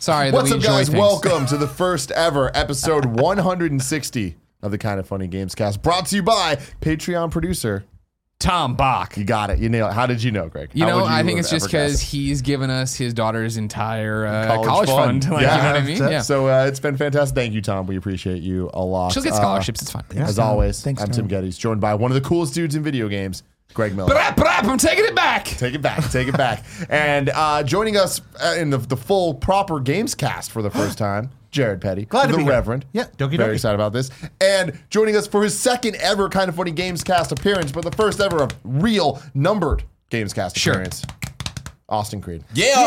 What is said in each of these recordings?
Sorry that What's we up, enjoy guys? things. Welcome to the first ever episode 160 of the Kinda Funny Gamescast, brought to you by Patreon producer. Tom Bach. You got it. You nailed it. How did you know, Greg? You How know, would I think have it's just because he's given us his daughter's entire uh, college, fund. Like, yeah. You know what I mean? Yeah. So uh, it's been fantastic. Thank you, Tom. We appreciate you a lot. She'll get Uh, scholarships. it's fine. as always, Thanks, I'm Tom. Tim Gettys, joined by one of the coolest dudes in video games, Greg Miller. Brap, brap, I'm taking it back. Take it back. Take it back. And uh, joining us uh, in the, the full proper games cast for the first time, Jared Petty. Glad to the be here. Reverend. Yeah, dokie Very excited about this. And joining us for his second ever Kinda Funny Gamescast appearance, but the first ever of real numbered Games cast Sure. appearance, Austin Creed. Yeah.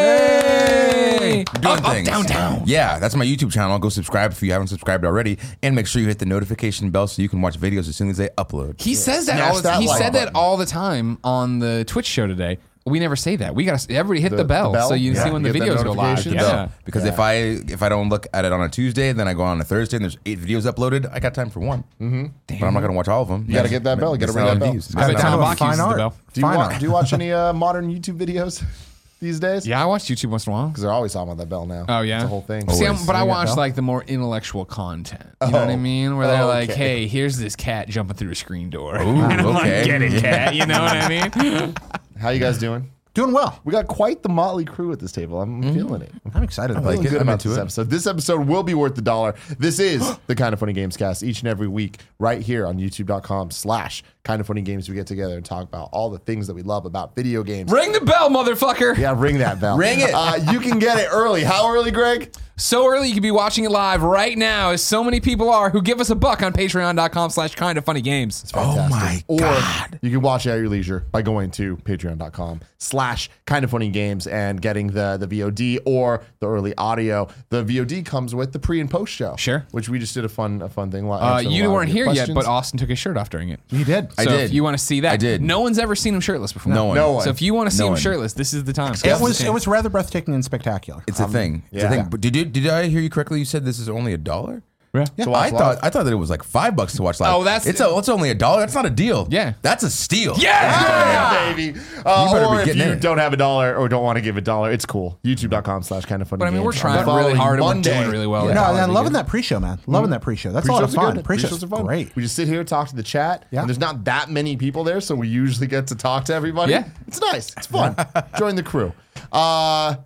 Yay! Doing Up, up, things. down, down. Yeah, that's my YouTube channel. Go subscribe if you haven't subscribed already, and make sure you hit the notification bell so you can watch videos as soon as they upload. He says that Smash all the, that he like said that all the time on the Twitch show today. We never say that. We got to everybody hit the, bell, so you Yeah, see when the videos go live. notification Yeah. bell. Because if I if I don't look at it on a Tuesday, then I go on a Thursday, and there's eight videos uploaded. I got time for one, mm-hmm. but I'm not gonna watch all of them. You gotta get that bell. You gotta ring that bell. I bet Kind Tom of fine uses the art. bell. Do you, Fine wa- art. do you watch any uh, modern YouTube videos these days? Yeah, I watch YouTube once in a while. Because they're always talking about that bell now. Oh yeah, It's a whole thing. See, I'm, but I watch like the more intellectual content. You know what I Oh. mean? Where they're Oh, like, "Hey, here's this cat jumping through a screen door." Ooh, and I'm like, okay. "Get it, cat." You know what I mean? How you guys doing? Doing well. We got quite the motley crew at this table. I'm mm-hmm. feeling it. I'm excited. I'm about feeling it. good I'm about into this it. episode. This episode will be worth the dollar. This is the Kinda Funny Gamescast each and every week right here on youtube.com slash Kinda Funny Games. We get together and talk about all the things that we love about video games. Ring the bell, motherfucker! Yeah, ring that bell. Ring it. Uh, you can get it early. How early, Greg? So early you could be watching it live right now, as so many people are who give us a buck on patreon.com slash kind of funny games. Oh my or God. you can watch it at your leisure by going to patreon.com slash kind of funny games and getting the, the VOD or the early audio. The VOD comes with the pre and post show. Sure. Which we just did a fun a fun thing. Uh, you weren't here yet, but Austin took his shirt off during it. He did. I so did. if you want to see that, I did. No one's ever seen him shirtless before. No one. No one. So if you want to see No him one. shirtless, this is the time. It was it was rather breathtaking and spectacular. It's a um, thing. It's yeah. a thing. But did you did I hear you correctly? You said this is only a dollar. Yeah. To watch I live. thought I thought that it was like five bucks to watch live. Oh, that's- it's a, it's only a dollar. That's not a deal. Yeah. that's a steal. Yeah, baby. Uh, You better be or if getting you in. don't have a dollar or don't want to give a dollar, it's cool. YouTube.com slash kind of funny. But I mean, we're trying On the really following hard and we're doing really well. no, Yeah. and I'm loving that pre-show, man. Loving that pre-show. That's a lot of Pre-shows are fun. good. Pre-shows Pre-shows are are fun. great. We just sit here, talk to the chat. Yeah. And there's not that many people there, so we usually get to talk to everybody. Yeah. It's nice. It's fun. Join the crew. Uh,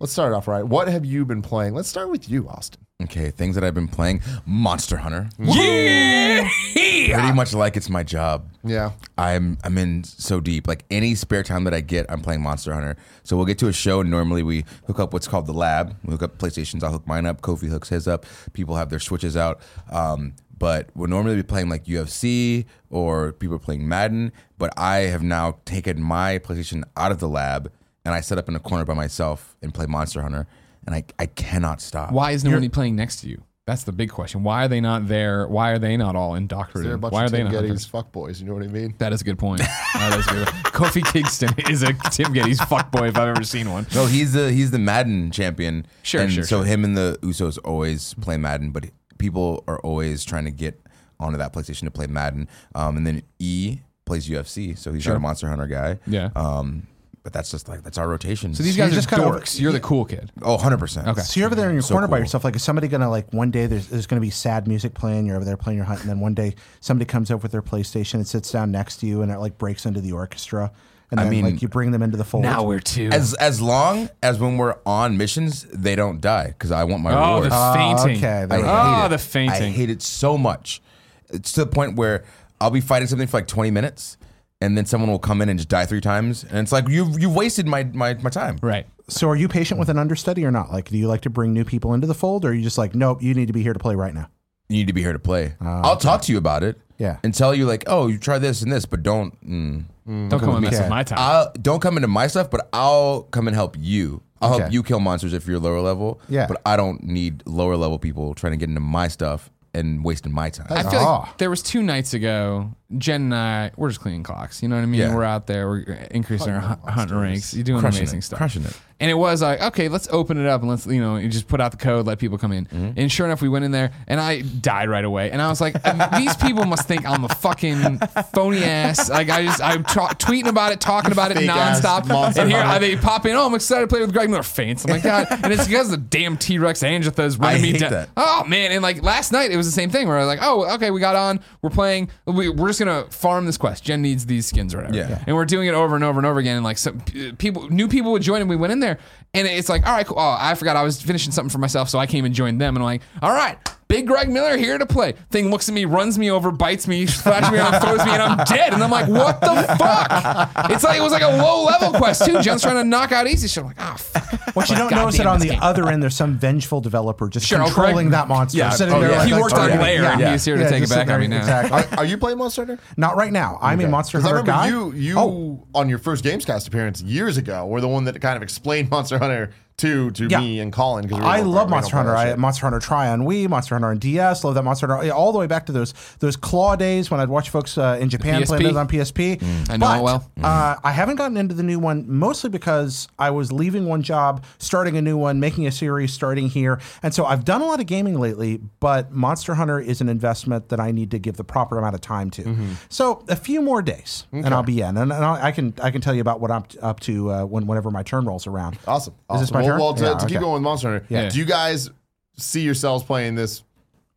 let's start off right. What have you been playing? Let's start with you, Austin. Okay, things that I've been playing: Monster Hunter. Yeah. Pretty much like it's my job. Yeah. I'm I'm in so deep. Like any spare time that I get, I'm playing Monster Hunter. So we'll get to a show, and normally we hook up what's called the lab. We hook up PlayStations. I'll hook mine up. Kofi hooks his up. People have their switches out. Um, but we'll normally be playing like UFC or people are playing Madden. But I have now taken my PlayStation out of the lab and I set up in a corner by myself and play Monster Hunter. And I, I cannot stop. Why is nobody playing next to you? That's the big question. Why are they not there? Why are they not all indoctrinated? They're a bunch Why are of they Tim not? Gettys fuckboys. You know what I mean? That is a good point. That is a good. Kofi Kingston is a Tim Gettys fuckboy if I've ever seen one. No, he's the he's the Madden champion. Sure, and sure, So sure. him and the Usos always play Madden, but people are always trying to get onto that PlayStation to play Madden. Um, and then E plays UFC, so he's not a Monster Hunter guy. Yeah. Um, but that's just like that's our rotation. So these guys you're are just kind of- dorks. You're the cool kid. oh, 100 percent. Okay. So you're over there in your So corner by yourself. Like, is somebody gonna like one day there's there's gonna be sad music playing? You're over there playing your hunt, and then one day somebody comes over with their PlayStation and sits down next to you, and it like breaks into the orchestra, and I then mean- like you bring them into the fold. Now we're two. As as long as when we're on missions, they don't die because I want my oh, reward. the Oh, fainting. okay, there I we hate. Oh, it. the fainting. I hate it so much. It's to the point where I'll be fighting something for like 20 minutes, and then someone will come in and just die three times, and it's like you've you've wasted my my, my time. Right. So are you patient with an understudy or not? Like, do you like to bring new people into the fold, or are you just like, nope, you need to be here to play right now? You need to be here to play. Ah, I'll talk to you about it. Yeah. and tell you like, oh, you try this and this, but don't mm, Don't come and mess Okay. with my time. I'll don't come into my stuff, but I'll come and help you. I'll help you kill monsters if you're lower level. Yeah. but I don't need lower level people trying to get into my stuff and wasting my time. I feel Oh. like there was two nights ago. Jen and I, we're just cleaning clocks. You know what I mean? Yeah. We're out there, we're increasing our hu- hunting ranks. You're doing Crushing amazing it, stuff. crushing it. And it was like, okay, let's open it up and let's, you know, you just put out the code, let people come in. Mm-hmm. And sure enough, we went in there and I died right away. And I was like, these people must think I'm a fucking phony ass. Like I just, I'm tra- tweeting about it, talking about it Fake ass nonstop. And here Hunter. they pop in. Oh, I'm excited to play with Greg Miller. Faints. I'm like, God. And it's because the damn T Rex Anjanath running I me down. that. Oh man! And like last night, it was the same thing where I was like, "Oh, okay, we got on. We're playing. We, we're just gonna farm this quest. Jen needs these skins or whatever." Yeah. Yeah. And we're doing it over and over and over again. And like some p- uh, people, new people would join, and we went in there, and it's like, "All right, cool. Oh, I forgot I was finishing something for myself, so I came and joined them." And I'm like, "All right." Big Greg Miller here to play. Thing looks at me, runs me over, bites me, flashes me around, throws me, and I'm dead. And I'm like, what the fuck? It's like it was like a low level quest too. Jen's trying to knock out easy shit. I'm like, oh fuck. What you Like, don't know is that on the game. other end, there's some vengeful developer just Sure, oh, controlling Greg- that monster, Yeah, sitting oh, there. yeah. like, He like, worked on yeah, Lair, yeah. and he's here to take it back sitting on me now. Exactly. Are, are you playing Monster Hunter? Not right now. I'm a Monster Because I Hunter remember guy. you, you Oh. on your first Gamescast appearance years ago, were the one that kind of explained Monster Hunter to to Yeah. me and Colin. Because we I love Monster Hunter. I Monster Hunter Tri on Wii, Monster Hunter on DS. Love that Monster Hunter all the way back to those those claw days when I'd watch folks uh, in Japan playing PSP. those on PSP. I know But, it well. Uh, I haven't gotten into the new one mostly because I was leaving one job, starting a new one, making a series, starting here, and so I've done a lot of gaming lately. But Monster Hunter is an investment that I need to give the proper amount of time to. Mm-hmm. So a few more days, and I'll be in, and, and I I can I can tell you about what I'm up to uh, when whenever my turn rolls around. Awesome. Is this my well, well, to, Yeah, to keep okay. going with Monster Hunter, Yeah. do you guys see yourselves playing this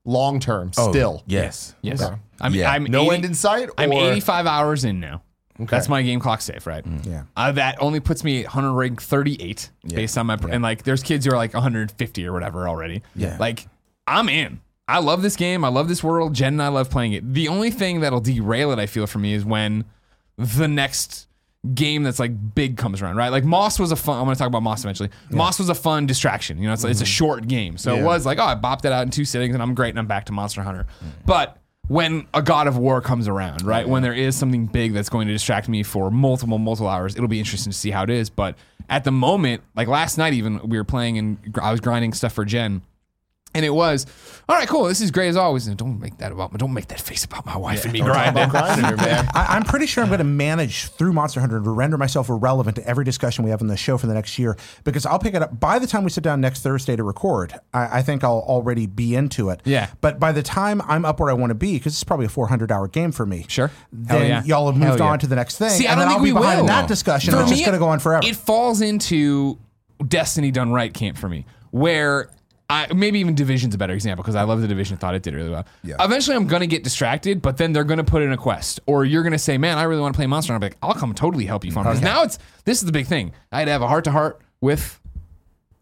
long term Oh, still? Yes. Yes. Okay. I'm, Yeah. I'm No 80 end in sight? I'm or- 85 hours in now. That's my game clock safe, right? Yeah. Uh, that only puts me at Hunter rank 38 based on my and like there's kids who are like 150 or whatever already. Yeah. Like I'm in. I love this game. I love this world. Jen and I love playing it. The only thing that'll derail it, I feel, for me is when the next game that's like big comes around, right? Like Moss was a fun. I'm going to talk about Moss eventually. Moss was a fun distraction. You know, it's, it's a mm-hmm. short game, so it was like, oh, I bopped it out in two sittings, and I'm great, and I'm back to Monster Hunter. Mm. But when a God of War comes around, right? When there is something big that's going to distract me for multiple, multiple hours, it'll be interesting to see how it is. But at the moment, like last night, even we were playing and I was grinding stuff for Jen. And it was, all right, cool. This is great as always. And don't make that about, don't make that face about my wife and me grinding. grinding her, man. I, I'm pretty sure I'm going to manage through Monster Hunter to render myself irrelevant to every discussion we have on the show for the next year because I'll pick it up by the time we sit down next Thursday to record. I, I think I'll already be into it. Yeah. But by the time I'm up where I want to be, because it's probably a 400 hour game for me. Sure. Then yeah. y'all have moved yeah. on to the next thing. See, I don't think I'll we behind in will. that discussion. For it's just going to go on forever. It falls into Destiny done right camp for me, where I, maybe even Division's a better example because I love the Division. Thought it did really well. Yeah. Eventually, I'm gonna get distracted, but then they're gonna put in a quest, or you're gonna say, "Man, I really want to play Monster." And I'm like, "I'll come totally help you farm." Because now it's this is the big thing. I had to have a heart to heart with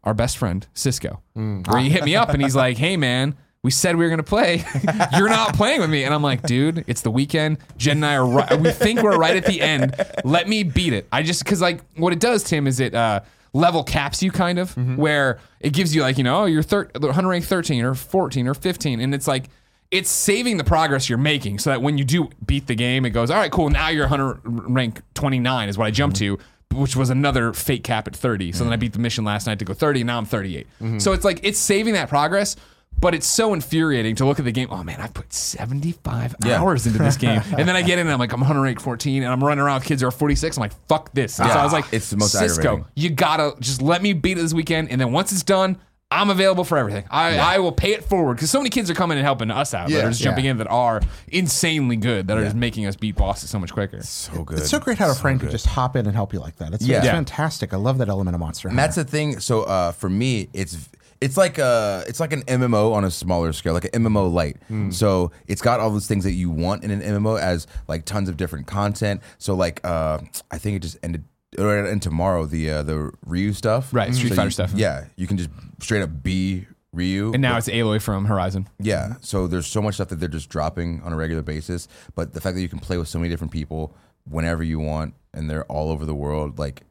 our best friend Cisco, where he hit me up and he's like, "Hey, man." We said we were gonna play. You're not playing with me, and I'm like, dude, it's the weekend. Jen and I are. Right, we think we're right at the end. Let me beat it. I just because like what it does, Tim, is it uh, level caps you kind of, mm-hmm. where it gives you like you know, you're thir- Hunter rank 13 or 14 or 15, and it's like it's saving the progress you're making, so that when you do beat the game, it goes, all right, cool. Now you're Hunter rank 29 is what I jumped mm-hmm. to. Which was another fake cap at 30. So then I mm-hmm. beat the mission last night to go 30, and now I'm 38. So it's like it's saving that progress, but it's so infuriating to look at the game. Oh man, I put 75 Yeah. hours into this game, and then I get in and I'm like, I'm Hunter rank 14, and I'm running around with kids who are 46. I'm like, fuck this. And so I was like, It's the most Cisco, aggravating. you gotta just let me beat it this weekend, and then once it's done. I'm available for everything. I, I will pay it forward because so many kids are coming and helping us out. that are just jumping Yeah. in that are insanely good. That are just making us beat bosses so much quicker. So good. it's so great how a friend could just hop in and help you like that. It's, Yeah. it's fantastic. I love that element of Monster And Hunter. that's the thing. So uh, for me, it's it's like a it's like an MMO on a smaller scale, like an MMO light. So it's got all those things that you want in an MMO as like tons of different content. So like uh, I think it just ended. Or and tomorrow the uh, the Ryu stuff, Right, Street So Fighter you- stuff. Yeah, you can just straight up be Ryu. And now but- it's Aloy from Horizon. yeah. So there's so much stuff that they're just dropping on a regular basis. But the fact that you can play with so many different people whenever you want and they're all over the world, like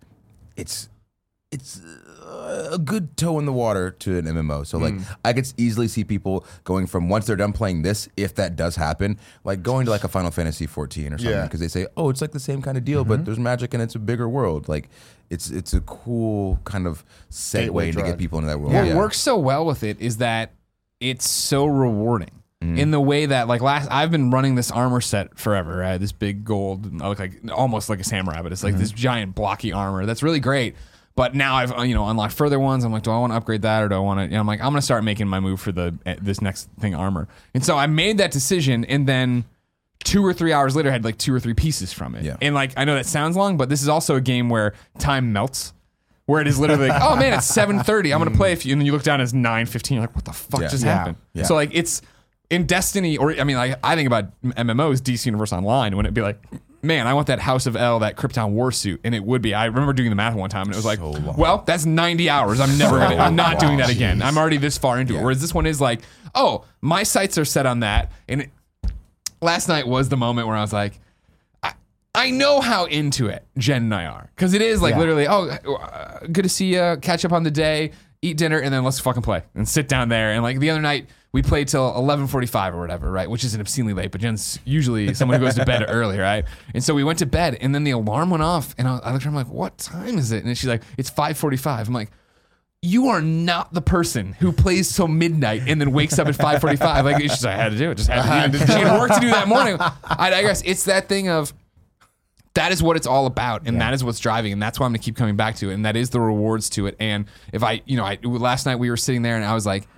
it's it's uh, a good toe in the water to an MMO. So like mm. I could easily see people going from once they're done playing this, if that does happen, like going to like a Final Fantasy 14 or something Yeah. because they say, "Oh, it's like the same kind of deal, but mm-hmm. there's magic and it's a bigger world." Like it's it's a cool kind of Gateway segue to drug. get people into that world. What Yeah. works so well with it is that it's so rewarding. Mm. in the way that like last I've been running this armor set forever, right? This big gold, I look like almost like a samurai, but it's like mm-hmm. this giant blocky armor that's really great. But now I've uh, you know unlocked further ones. I'm like, do I want to upgrade that or do I want to? You know, I'm like, I'm gonna start making my move for the uh, this next thing armor. And so I made that decision, and then two or three hours later, I had like two or three pieces from it. Yeah. And like I know that sounds long, but this is also a game where time melts. Where it is literally like, oh man, it's seven thirty. I'm gonna play a few, and then you look down, it's nine fifteen. You're like, what the fuck Yeah. just Yeah. happened? Yeah. So like, it's in Destiny, or I mean, like I think about MMOs, DC Universe Online, when it'd be like, man, I want that House of El, that Krypton war suit, and it would be. I remember doing the math one time, and it was like, So well, that's ninety hours. I'm never gonna. I'm not doing that again. I'm already this far into it. Whereas this one is like, oh, my sights are set on that, and it, last night was the moment where I was like, I, I know how into it Jen and I are because it is like Yeah. literally, oh, uh, good to see you, catch up on the day, eat dinner, and then let's fucking play and sit down there. And like the other night, we played till eleven forty five or whatever, right? Which isn't obscenely late, but Jen's usually someone who goes to bed early, right? And so we went to bed, and then the alarm went off, and I, I looked at her, I'm like, what time is it? And she's like, it's five forty five. I'm like you are not the person who plays till midnight and then wakes up at 5:45. Like it's just I had to do it. Just had to do it. She had work to do that morning. I digress. It's that thing of that is what it's all about, and that is what's driving, and that's why I'm gonna keep coming back to it, and that is the rewards to it. And if I, you know, I last night we were sitting there and I was like,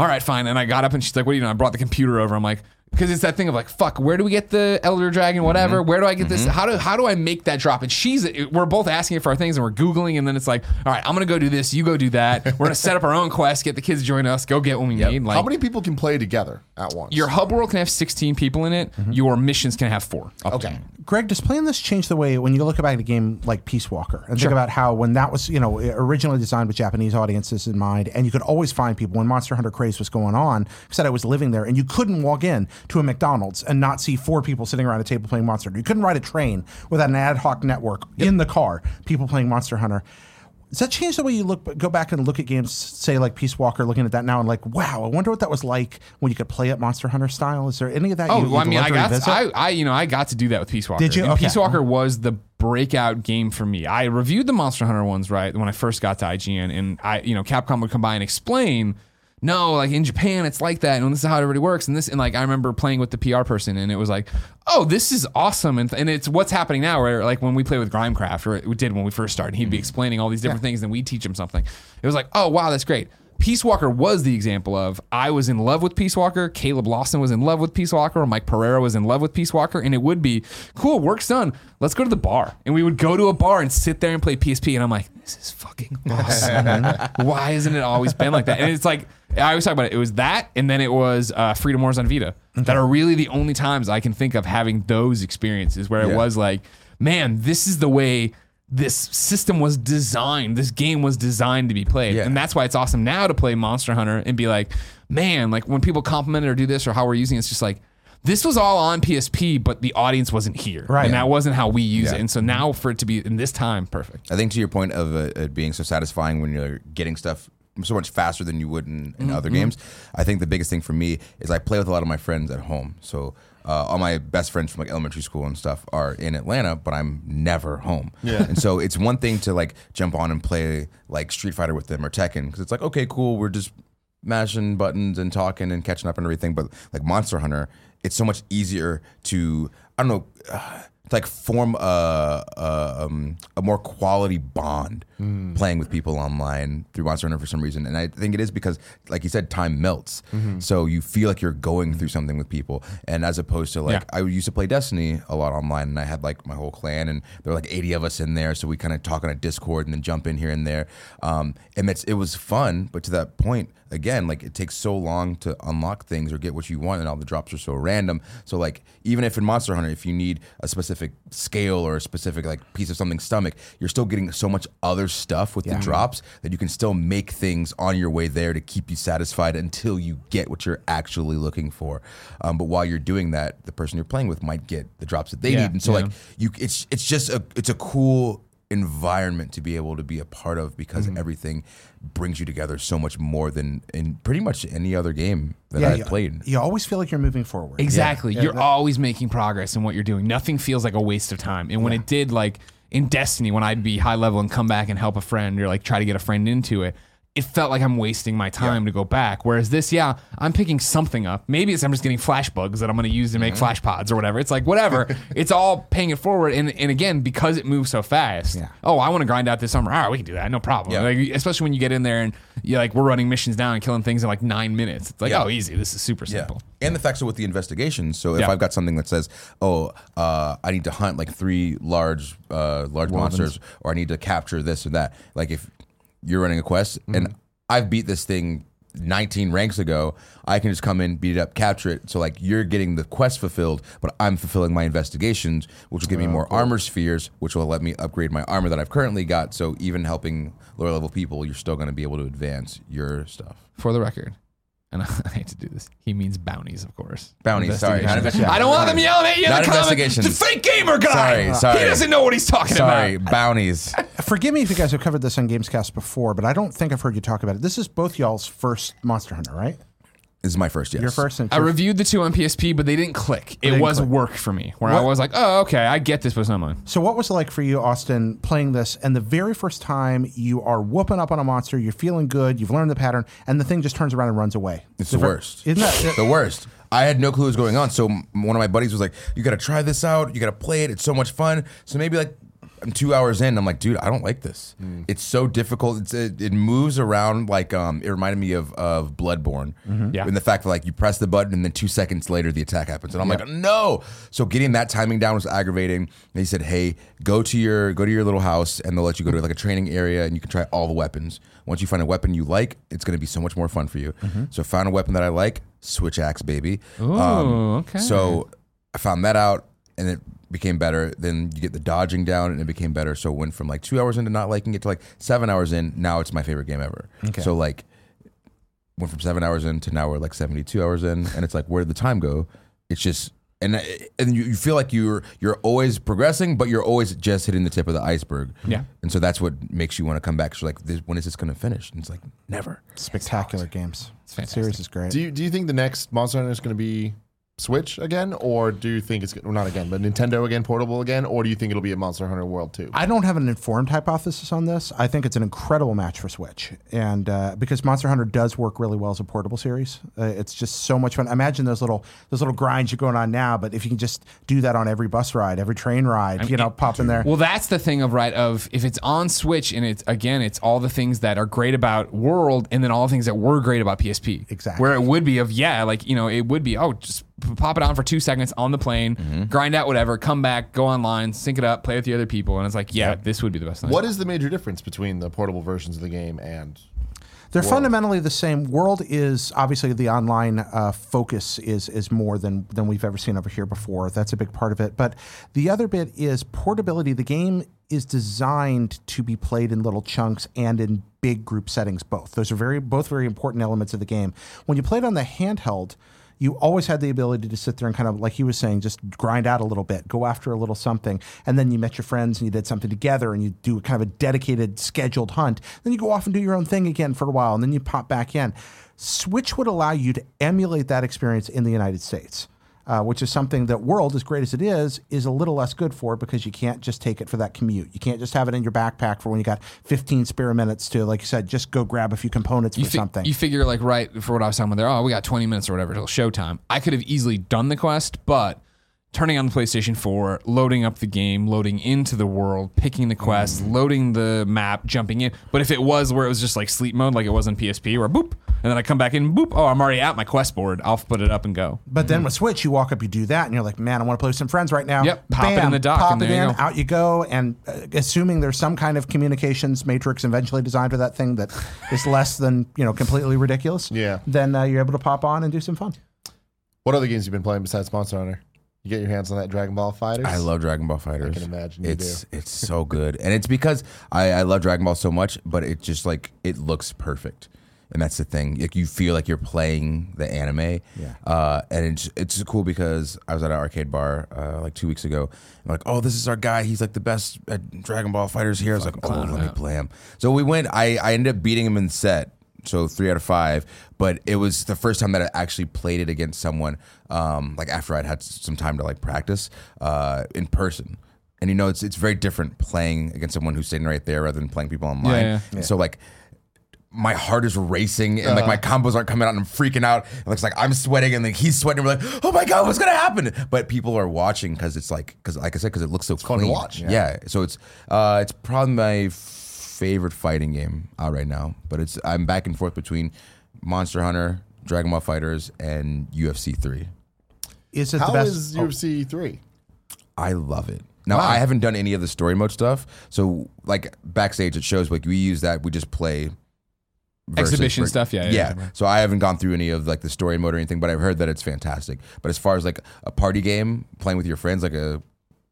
all right, fine. And I got up and she's like, what do you know? I brought the computer over. I'm like, because it's that thing of like, fuck, where do we get the Elder Dragon, whatever? Mm-hmm. Where do I get this? Mm-hmm. How do how do I make that drop? And she's we're both asking for our things and we're googling, and then it's like, all right, I'm gonna go do this, you go do that. We're gonna set up our own quest, get the kids to join us, go get what we need. Like How many people can play together at once? your hub world can have 16 people in it. Mm-hmm. Your missions can have four. okay. Greg, does playing this change the way when you look back at a game like Peace Walker and think about how when that was, you know, originally designed with Japanese audiences in mind, and you could always find people when Monster Hunter craze was going on, said I was living there, and you couldn't walk in to a McDonald's and not see four people sitting around a table playing Monster Hunter. You couldn't ride a train without an ad hoc network in the car, people playing Monster Hunter. Does that change the way you look, go back and look at games, say like Peace Walker, looking at that now and like, wow, I wonder what that was like when you could play it Monster Hunter style? Is there any of that? Oh, you, well, I mean, I got, revisit? I, I, you know, I got to do that with Peace Walker. Did you? Okay. Peace Walker was the breakout game for me. I reviewed the Monster Hunter ones right when I first got to IGN, and I, you know, Capcom would come by and explain. No, like in Japan, it's like that, and this is how it everybody works. And this, and like I remember playing with the PR person, and it was like, oh, this is awesome, and, and it's what's happening now. Where like when we play with Grimecraft, or we did when we first started, he'd be mm-hmm. explaining all these different things, and we teach him something. It was like, oh wow, that's great. Peace Walker was the example of I was in love with Peace Walker, Caleb Lawson was in love with Peace Walker, or Mike Pereira was in love with Peace Walker, and it would be cool, work's done. Let's go to the bar. And we would go to a bar and sit there and play PSP, and I'm like, this is fucking awesome. Why hasn't it always been like that? And it's like I always talk about it. It was that, and then it was uh, Freedom Wars on Vita. That are really the only times I can think of having those experiences where it Yeah. was like, man, this is the way this system was designed. This game was designed to be played. Yeah. And that's why it's awesome now to play Monster Hunter and be like, man, like when people compliment it or do this or how we're using it, it's just like, this was all on PSP, but the audience wasn't here. Right. And that wasn't how we use Yeah. it. And so now for it to be in this time, perfect. I think to your point of uh, it being so satisfying when you're getting stuff so much faster than you would in, in other games, I think the biggest thing for me is I play with a lot of my friends at home. So uh, all my best friends from like elementary school and stuff are in Atlanta, but I'm never home. Yeah. And so it's one thing to like jump on and play like Street Fighter with them or Tekken because it's like okay, cool, we're just mashing buttons and talking and catching up and everything. But like Monster Hunter, it's so much easier to I don't know. Uh, like form a, a, um, a more quality bond playing with people online through Monster Hunter for some reason, and I think it is because, like you said, time melts. So you feel like you're going through something with people, and as opposed to like Yeah. I used to play Destiny a lot online, and I had like my whole clan, and there were like 80 of us in there, so we kind of talk on a Discord and then jump in here and there, um, and it's it was fun, but to that point again, like it takes so long to unlock things or get what you want, and all the drops are so random. So like even if in Monster Hunter, if you need a specific scale or a specific like piece of something's stomach, you're still getting so much other stuff with the drops that you can still make things on your way there to keep you satisfied until you get what you're actually looking for. Um, but while you're doing that, the person you're playing with might get the drops that they Yeah, need, and so yeah. like you, it's it's just a it's a cool environment to be able to be a part of because Mm-hmm. everything brings you together so much more than in pretty much any other game that Yeah, I've you, played. You always feel like you're moving forward. Exactly. You're always making progress in what you're doing. Nothing feels like a waste of time. And when it did, like in Destiny, when I'd be high level and come back and help a friend or like try to get a friend into it, it felt like I'm wasting my time to go back. Whereas this, yeah, I'm picking something up. Maybe it's I'm just getting flash bugs that I'm going to use to make flash pods or whatever. It's like whatever. it's all paying it forward. And and again, because it moves so fast. Yeah. Oh, I want to grind out this summer. All right, we can do that. No problem. Yeah. Like, especially when you get in there and you like we're running missions down and killing things in like nine minutes. It's like Yeah. oh, easy. This is super simple. And the facts are with the investigations. So if Yeah. I've got something that says, "Oh, uh, I need to hunt like three large, uh, large monsters, or I need to capture this or that," like if you're running a quest and mm-hmm. I've beat this thing 19 ranks ago, I can just come in, beat it up, capture it. So like you're getting the quest fulfilled, but I'm fulfilling my investigations, which will give me oh, more armor spheres, which will let me upgrade my armor that I've currently got. So even helping lower level people, you're still going to be able to advance your stuff. For the record. And I hate to do this. He means bounties, of course. Bounties, sorry, not investi- I don't want them yelling at you in the comments. investigations. The fake gamer guy. Sorry, sorry. He doesn't know what he's talking about. Sorry, about. bounties. Forgive me if you guys have covered this on Gamescast before, but I don't think I've heard you talk about it. This is both y'all's first Monster Hunter, right? This is my first yes. Your first and I reviewed the two on PSP, but they didn't click. It didn't was click. work for me, where I What- was like, oh, okay, I get this, but it's not mine. So, what was it like for you, Austin, playing this? And the very first time you are whooping up on a monster, you're feeling good, you've learned the pattern, and the thing just turns around and runs away. It's the ver- worst. Isn't that? the worst. I had no clue what was going on. So m- one of my buddies was like, "You got to try this out. You got to play it. It's so much fun." So maybe like I'm two hours in. I'm like, dude, I don't like this. It's so difficult. It's, it, it moves around like um. It reminded me of of Bloodborne. Yeah. And the fact that like you press the button and then two seconds later the attack happens, and I'm like, no. So getting that timing down was aggravating. And he said, hey, go to your go to your little house, and they'll let you go to like a training area, and you can try all the weapons. Once you find a weapon you like, it's going to be so much more fun for you. So I found a weapon that I like, switch axe, baby. Ooh, Um, okay. So I found that out, and it became better. Then you get the dodging down, and it became better. So it went from like two hours into not liking it to like seven hours in. Now it's my favorite game ever. So like went from seven hours in to now we're like 72 hours in and it's like where did the time go it's just and uh, and you, you feel like you're you're always progressing but you're always just hitting the tip of the iceberg Yeah. and so that's what makes you want to come back so like this, when is this going to finish and it's like never Spectacular games. It's fantastic. Series is great. Do you, do you think the next Monster Hunter is going to be Switch again, or do you think it's well, not again, but Nintendo again, portable again, or do you think it'll be a Monster Hunter World too? I don't have an informed hypothesis on this. I think it's an incredible match for Switch, and uh, because Monster Hunter does work really well as a portable series, uh, it's just so much fun. Imagine those little those little grinds you're going on now, but if you can just do that on every bus ride, every train ride, you know, pop in there. Well, that's the thing of right of if it's on Switch and it's again, it's all the things that are great about World and then all the things that were great about PSP. Exactly. Where it would be of yeah, like you know, it would be oh just p- pop it on for two seconds on the plane, Mm-hmm. grind out whatever, come back, go online, sync it up, play with the other people, and it's like yeah, this would be the best thing. What is the major difference between the portable versions of the game and They're fundamentally the same. World is obviously the online uh, focus is is more than than we've ever seen over here before. That's a big part of it. But the other bit is portability. The game is designed to be played in little chunks and in big group settings. Both those are very both very important elements of the game. When you play it on the handheld. You always had the ability to sit there and kind of, like he was saying, just grind out a little bit, go after a little something, and then you met your friends and you did something together, and you do kind of a dedicated, scheduled hunt. Then you go off and do your own thing again for a while, and then you pop back in. Switch would allow you to emulate that experience in the United States. Uh, which is something that World, as great as it is, is a little less good for because you can't just take it for that commute. You can't just have it in your backpack for when you got 15 spare minutes to, like you said, just go grab a few components you for fi- something. You figure like right for what I was talking about there. Oh, we got 20 minutes or whatever till showtime. I could have easily done the quest, but turning on the PlayStation 4, loading up the game, loading into the world, picking the quest, Mm. loading the map, jumping in. But if it was where it was just like sleep mode, like it was on PSP, where boop, and then I come back in, boop, oh, I'm already at my quest board. I'll put it up and go. But then with Switch, you walk up, you do that, and you're like, man, I want to play with some friends right now. Yep, pop it in the dock, Pop and it there you in, go. out you go. And uh, assuming there's some kind of communications matrix eventually designed for that thing that is less than, you know, completely ridiculous, Yeah. then uh, you're able to pop on and do some fun. what other games you've been playing besides Monster Hunter? You get your hands on that Dragon Ball FighterZ. I love Dragon Ball FighterZ. I can imagine you it's it's so good, and it's because I, I love Dragon Ball so much, but it just like it looks perfect, and that's the thing. Like you feel like you're playing the anime. Yeah. Uh, and it's it's cool because I was at an arcade bar uh, like two weeks ago. I'm like, oh, this is our guy. He's like the best at Dragon Ball FighterZ here. I was like, oh, let me play him. So we went. I I ended up beating him in set. So three out of five, but it was the first time that I actually played it against someone. Um, like after I'd had some time to like practice uh, in person, and you know it's it's very different playing against someone who's sitting right there rather than playing people online. Yeah, yeah. And So like my heart is racing and like my combos aren't coming out and I'm freaking out. It looks like I'm sweating and like he's sweating. We're like, oh my god, what's gonna happen? But people are watching because it's like because like I said, because it looks so fun to clean. watch. Yeah. So it's uh it's probably my favorite fighting game out right now. But it's I'm back and forth between Monster Hunter, Dragon Ball FighterZ, and UFC three. Is it the best? is oh, UFC three? I love it. Now I haven't done any of the story mode stuff. So like backstage it shows, like we use that. We just play versus- Exhibition stuff, yeah, yeah, yeah. So I haven't gone through any of like the story mode or anything, but I've heard that it's fantastic. But as far as like a party game, playing with your friends, like a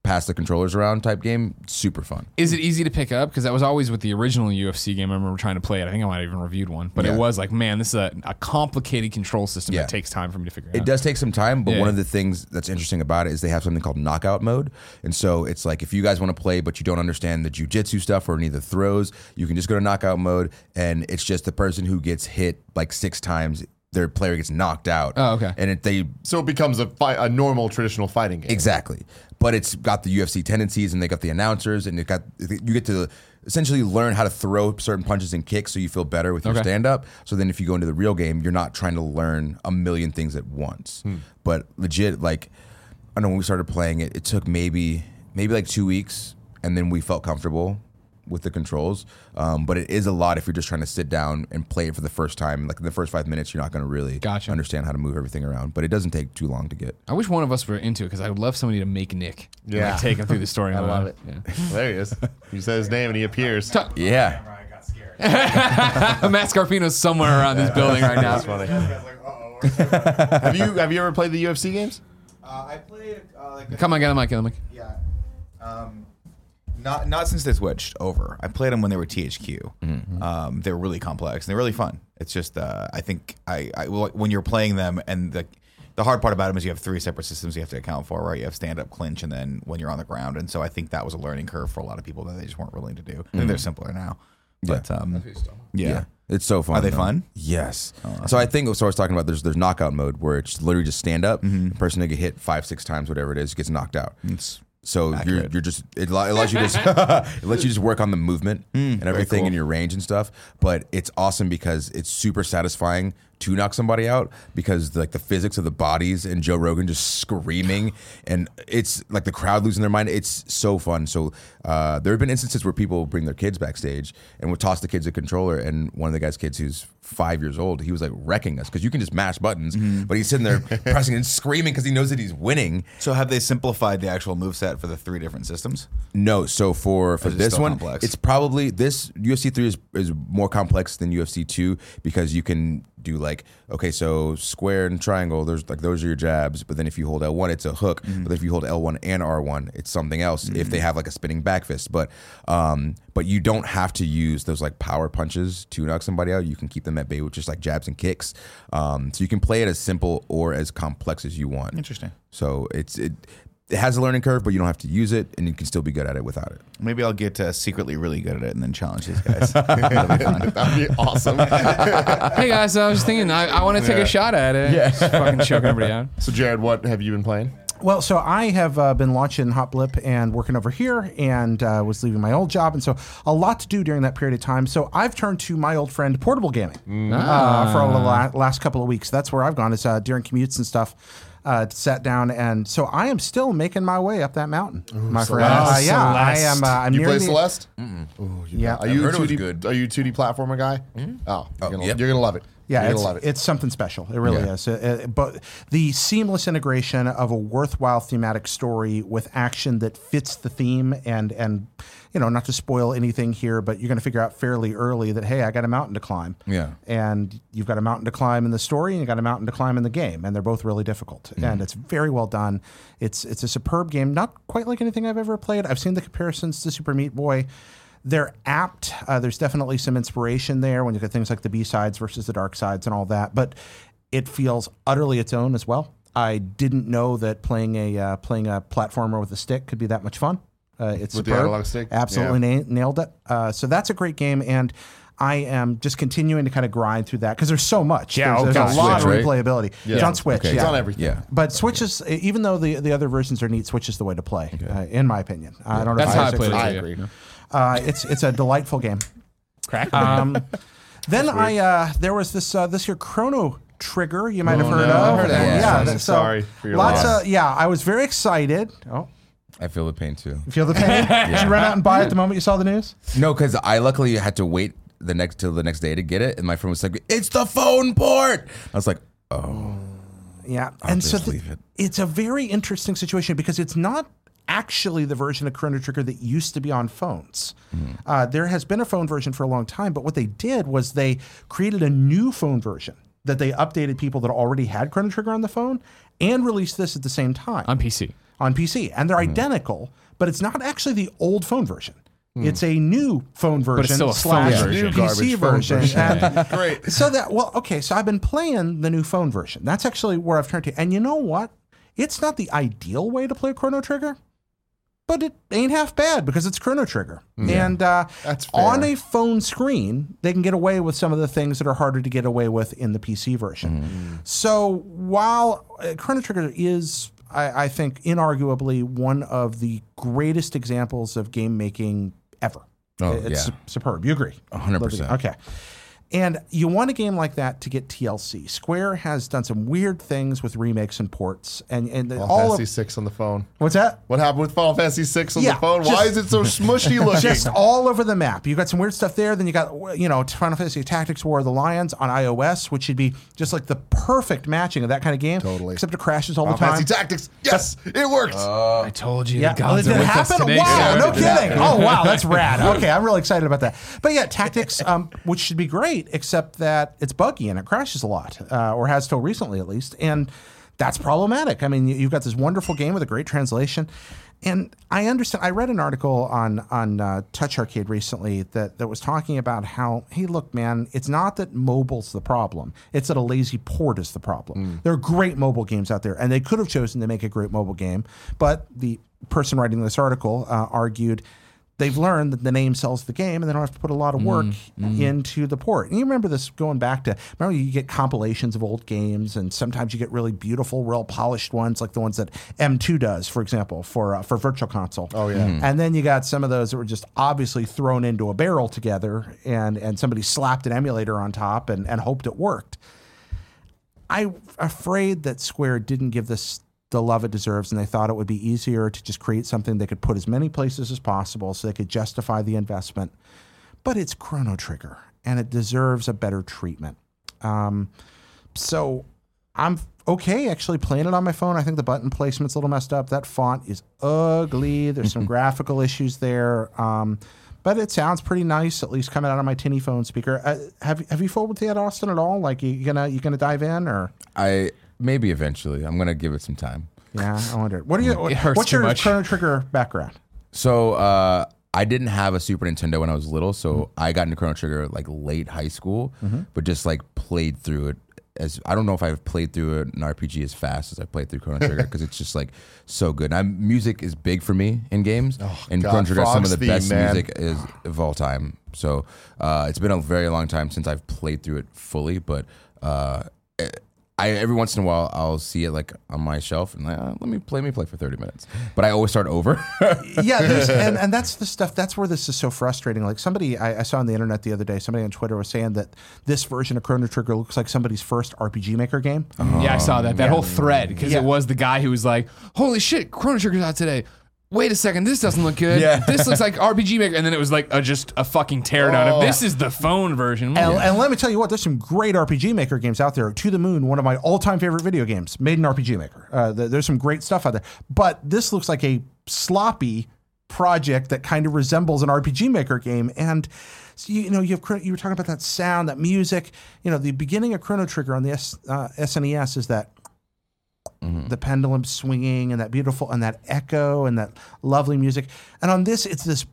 pass the controllers around type game, super fun. Is it easy to pick up? Because that was always with the original UFC game. I remember trying to play it. I think I might have even reviewed one. But Yeah. it was like, man, this is a, a complicated control system Yeah. that takes time for me to figure out. It does take some time, but Yeah. one of the things that's interesting about it is they have something called knockout mode. And so it's like if you guys want to play but you don't understand the jujitsu stuff or any of the throws, you can just go to knockout mode and it's just the person who gets hit like six times, their player gets knocked out. Oh, okay. And it, they So it becomes a fight, a normal traditional fighting game. Exactly. But it's got the UFC tendencies and they got the announcers and it got you get to essentially learn how to throw certain punches and kicks so you feel better with your Okay. stand up. So then if you go into the real game, you're not trying to learn a million things at once. Hmm. But legit like I know when we started playing it, it took maybe maybe like 2 weeks and then we felt comfortable with the controls. Um, but it is a lot if you're just trying to sit down and play it for the first time. Like in the first five minutes, you're not going to really Gotcha. understand how to move everything around. But it doesn't take too long to get. I wish one of us were into it because I would love somebody to make Nick. and, Yeah. like, take him through the story. I love it. Yeah. There he is. You said his name and he appears. Yeah. I got scared. Matt Scarpino's somewhere around this building right now. That's funny. I was like, uh-oh. have you have you ever played the UFC games? uh, I played uh, like Come on, get the mic, get the mic. Yeah. Um, not not since they switched over. I played them when they were THQ. Um, they're really complex and they're really fun. It's just uh, I think I, I when you're playing them and the the hard part about them is you have three separate systems you have to account for. Right, you have stand up, clinch, and then when you're on the ground. And so I think that was a learning curve for a lot of people that they just weren't willing to do. I think they're simpler now. But um, yeah. It's so fun. Are they though. fun? Oh, Yes. so I think so. I was talking about there's there's knockout mode where it's literally just stand up. Mm-hmm. Person that get hit five six times, whatever it is, gets knocked out. It's So you're you're just it allow- allows you to just, it lets you just work on the movement and everything cool. in your range and stuff. But it's awesome because it's super satisfying to knock somebody out because like the physics of the bodies and Joe Rogan just screaming and it's like the crowd losing their mind. It's so fun. So uh, there have been instances where people bring their kids backstage and would toss the kids a controller and one of the guys' kids who's five years old, he was like wrecking us because you can just mash buttons, but he's sitting there pressing and screaming because he knows that he's winning. so have they simplified the actual move set for the three different systems? No, so for for this one, complex? it's probably this UFC three is is more complex than UFC two because you can do like okay, so square and triangle. There's like those are your jabs, but then if you hold L one, it's a hook. Mm-hmm. But if you hold L one and R one, it's something else. If they have like a spinning back fist, but um, but you don't have to use those like power punches to knock somebody out. You can keep them at bay with just like jabs and kicks. Um, so you can play it as simple or as complex as you want. Interesting. So it's it. It has a learning curve, but you don't have to use it, and you can still be good at it without it. Maybe I'll get uh, secretly really good at it and then challenge these guys. That'll be fun. That'd be awesome. Hey guys, I was just thinking, I, I want to take Yeah. a shot at it. Yeah. Just fucking choking everybody out. so Jared, what have you been playing? Well, so I have uh, been launching Hot Blip and working over here, and uh, was leaving my old job, and so a lot to do during that period of time. So I've turned to my old friend Portable Gaming uh, for the la- last couple of weeks. That's where I've gone. Is uh, during commutes and stuff. Uh, sat down, and so I am still making my way up that mountain, my friend. Uh, yeah, I am. Uh, I'm You near play the- Celeste? Ooh, you Yeah. Are you heard a 2D? good. Are you a 2D platformer guy? Oh, you're, gonna, yep. you're gonna love it. Yeah, it's, love it. it's something special. It really Yeah. is. Uh, uh, but the seamless integration of a worthwhile thematic story with action that fits the theme and and you know not to spoil anything here, but you're going to figure out fairly early that hey, I got a mountain to climb. Yeah. and you've got a mountain to climb in the story, and you got a mountain to climb in the game, and they're both really difficult. And it's very well done. It's it's a superb game, not quite like anything I've ever played. I've seen the comparisons to Super Meat Boy. They're apt. Uh, there's definitely some inspiration there when you get things like the B sides versus the dark sides and all that, but it feels utterly its own as well. I didn't know that playing a uh, playing a platformer with a stick could be that much fun. Uh, it's With the superb. analog stick? Absolutely na- nailed it. Uh, so that's a great game, and I am just continuing to kind of grind through that because there's so much. Yeah, there's, oh, there's a lot Switch, of right? replayability. Yeah. It's on Switch. Okay. Yeah. It's on everything. Yeah. But Switch is, even though the, the other versions are neat, Switch is the way to play, uh, in my opinion. I don't know. That's if how I guys played it. I too, agree. Uh, it's it's a delightful game. Crack. Um, Then I uh, there was this uh, this here Chrono Trigger you might have Oh, heard no. of. I heard that. And, Yeah, I'm sorry for your lots loss. of yeah. I was very excited. Oh, I feel the pain too. you feel the pain? Did you run out and buy it the moment you saw the news? No, because I luckily had to wait the next till the next day to get it, and my friend was like, "It's the phone port." I was like, "Oh, Yeah, and so just the- leave it. it's a very interesting situation because it's not actually the version of Chrono Trigger that used to be on phones. Mm-hmm. Uh, there has been a phone version for a long time, but what they did was they created a new phone version that they updated people that already had Chrono Trigger on the phone and released this at the same time on PC. on PC, and they're Mm-hmm. identical, but it's not actually the old phone version. It's a new phone version it's still a phone slash version. new PC phone version. version. And Great. so that well, okay. So I've been playing the new phone version. That's actually where I've turned to. And you know what? It's not the ideal way to play Chrono Trigger, but it ain't half bad because it's Chrono Trigger. And uh, on a phone screen, they can get away with some of the things that are harder to get away with in the PC version. So while uh, Chrono Trigger is, I, I think, inarguably one of the greatest examples of game making ever. Oh, it's yeah. su- superb. You agree? 100%. Okay. And you want a game like that to get TLC. Square has done some weird things with remakes and ports, and and Final all Fantasy of, six on the phone. what's that? What happened with Final Fantasy six on Yeah, the phone? Why is it so smushy looking? Just all over the map. You got some weird stuff there. Then you got you know Final Fantasy Tactics War of the Lions on iOS, which should be just like the perfect matching of that kind of game. Totally. Except it crashes all Final the time. Final Fantasy Tactics. Yes, it worked. I told you Yeah, the gods did are it with happen? Wow, sir. no kidding. Oh, wow, that's rad. Okay, I'm really excited about that. But yeah, Tactics, um, which should be great, except that it's buggy and it crashes a lot, uh, or has till recently at least, and that's problematic. I mean, you- you've got this wonderful game with a great translation. And I understand. I read an article on on uh, Touch Arcade recently that, that was talking about how, hey, look, man, it's not that mobile's the problem; it's that a lazy port is the problem. There are great mobile games out there, and they could have chosen to make a great mobile game, but the person writing this article uh, argued they've learned that the name sells the game and they don't have to put a lot of work into the port. And you remember this going back to remember you get compilations of old games and sometimes you get really beautiful, real polished ones like the ones that M2 does, for example, for uh, for Virtual Console. Oh, yeah. Mhm. And then you got some of those that were just obviously thrown into a barrel together and and somebody slapped an emulator on top and, and hoped it worked. I'm afraid that Square didn't give this the love it deserves, and they thought it would be easier to just create something they could put as many places as possible so they could justify the investment. But it's Chrono Trigger, and it deserves a better treatment. Um, so I'm okay actually playing it on my phone. I think the button placement's a little messed up. That font is ugly. There's some graphical issues there. Um, but it sounds pretty nice, at least coming out of my tinny phone speaker. Uh, have Have you fooled with that, Austin, at all? Like, you gonna you gonna dive in or? I maybe eventually. I'm gonna give it some time." Yeah, I wonder. What do you? It hurts what's too your much. Chrono Trigger background? So uh, I didn't have a Super Nintendo when I was little, so I got into Chrono Trigger like late high school, but just like played through it. As I don't know if I've played through an RPG as fast as I played through Chrono Trigger because it's just like so good. And music is big for me in games, and God, Chrono Trigger has some of Frog's the theme, best man. music is of all time. So uh, it's been a very long time since I've played through it fully, but. Uh, I every once in a while I'll see it like on my shelf and like, uh, let me play me play for thirty minutes, but I always start over. yeah, there's, and, and that's the stuff. That's where this is so frustrating. Like somebody I, I saw on the internet the other day, somebody on Twitter was saying that this version of Chrono Trigger looks like somebody's first RPG Maker game. Yeah, I saw that. That whole thread because Yeah. it was the guy who was like, "Holy shit, Chrono Trigger's out today." Wait a second, this doesn't look good. Yeah. This looks like RPG Maker, and then it was like a, just a fucking teardown Oh. of this is the phone version. And, and let me tell you what, there's some great RPG Maker games out there. To the Moon, one of my all-time favorite video games, made in RPG Maker. Uh, th- there's some great stuff out there, but this looks like a sloppy project that kind of resembles an RPG Maker game. And so you, you know, you have you were talking about that sound, that music. You know, the beginning of Chrono Trigger on the S, uh, SNES is that Mm-hmm. the pendulum swinging and that beautiful and that echo and that lovely music. And on this, it's this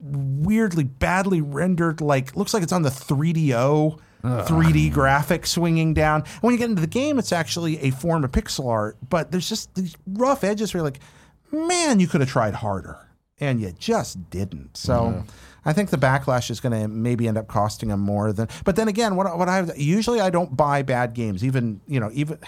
weirdly badly rendered, like looks like it's on the 3DO. 3D graphic swinging down. And when you get into the game, it's actually a form of pixel art, but there's just these rough edges where you're like, man, you could have tried harder. And you just didn't. So I think the backlash is going to maybe end up costing them more than. But then again, what, what I usually I don't buy bad games. Even you know even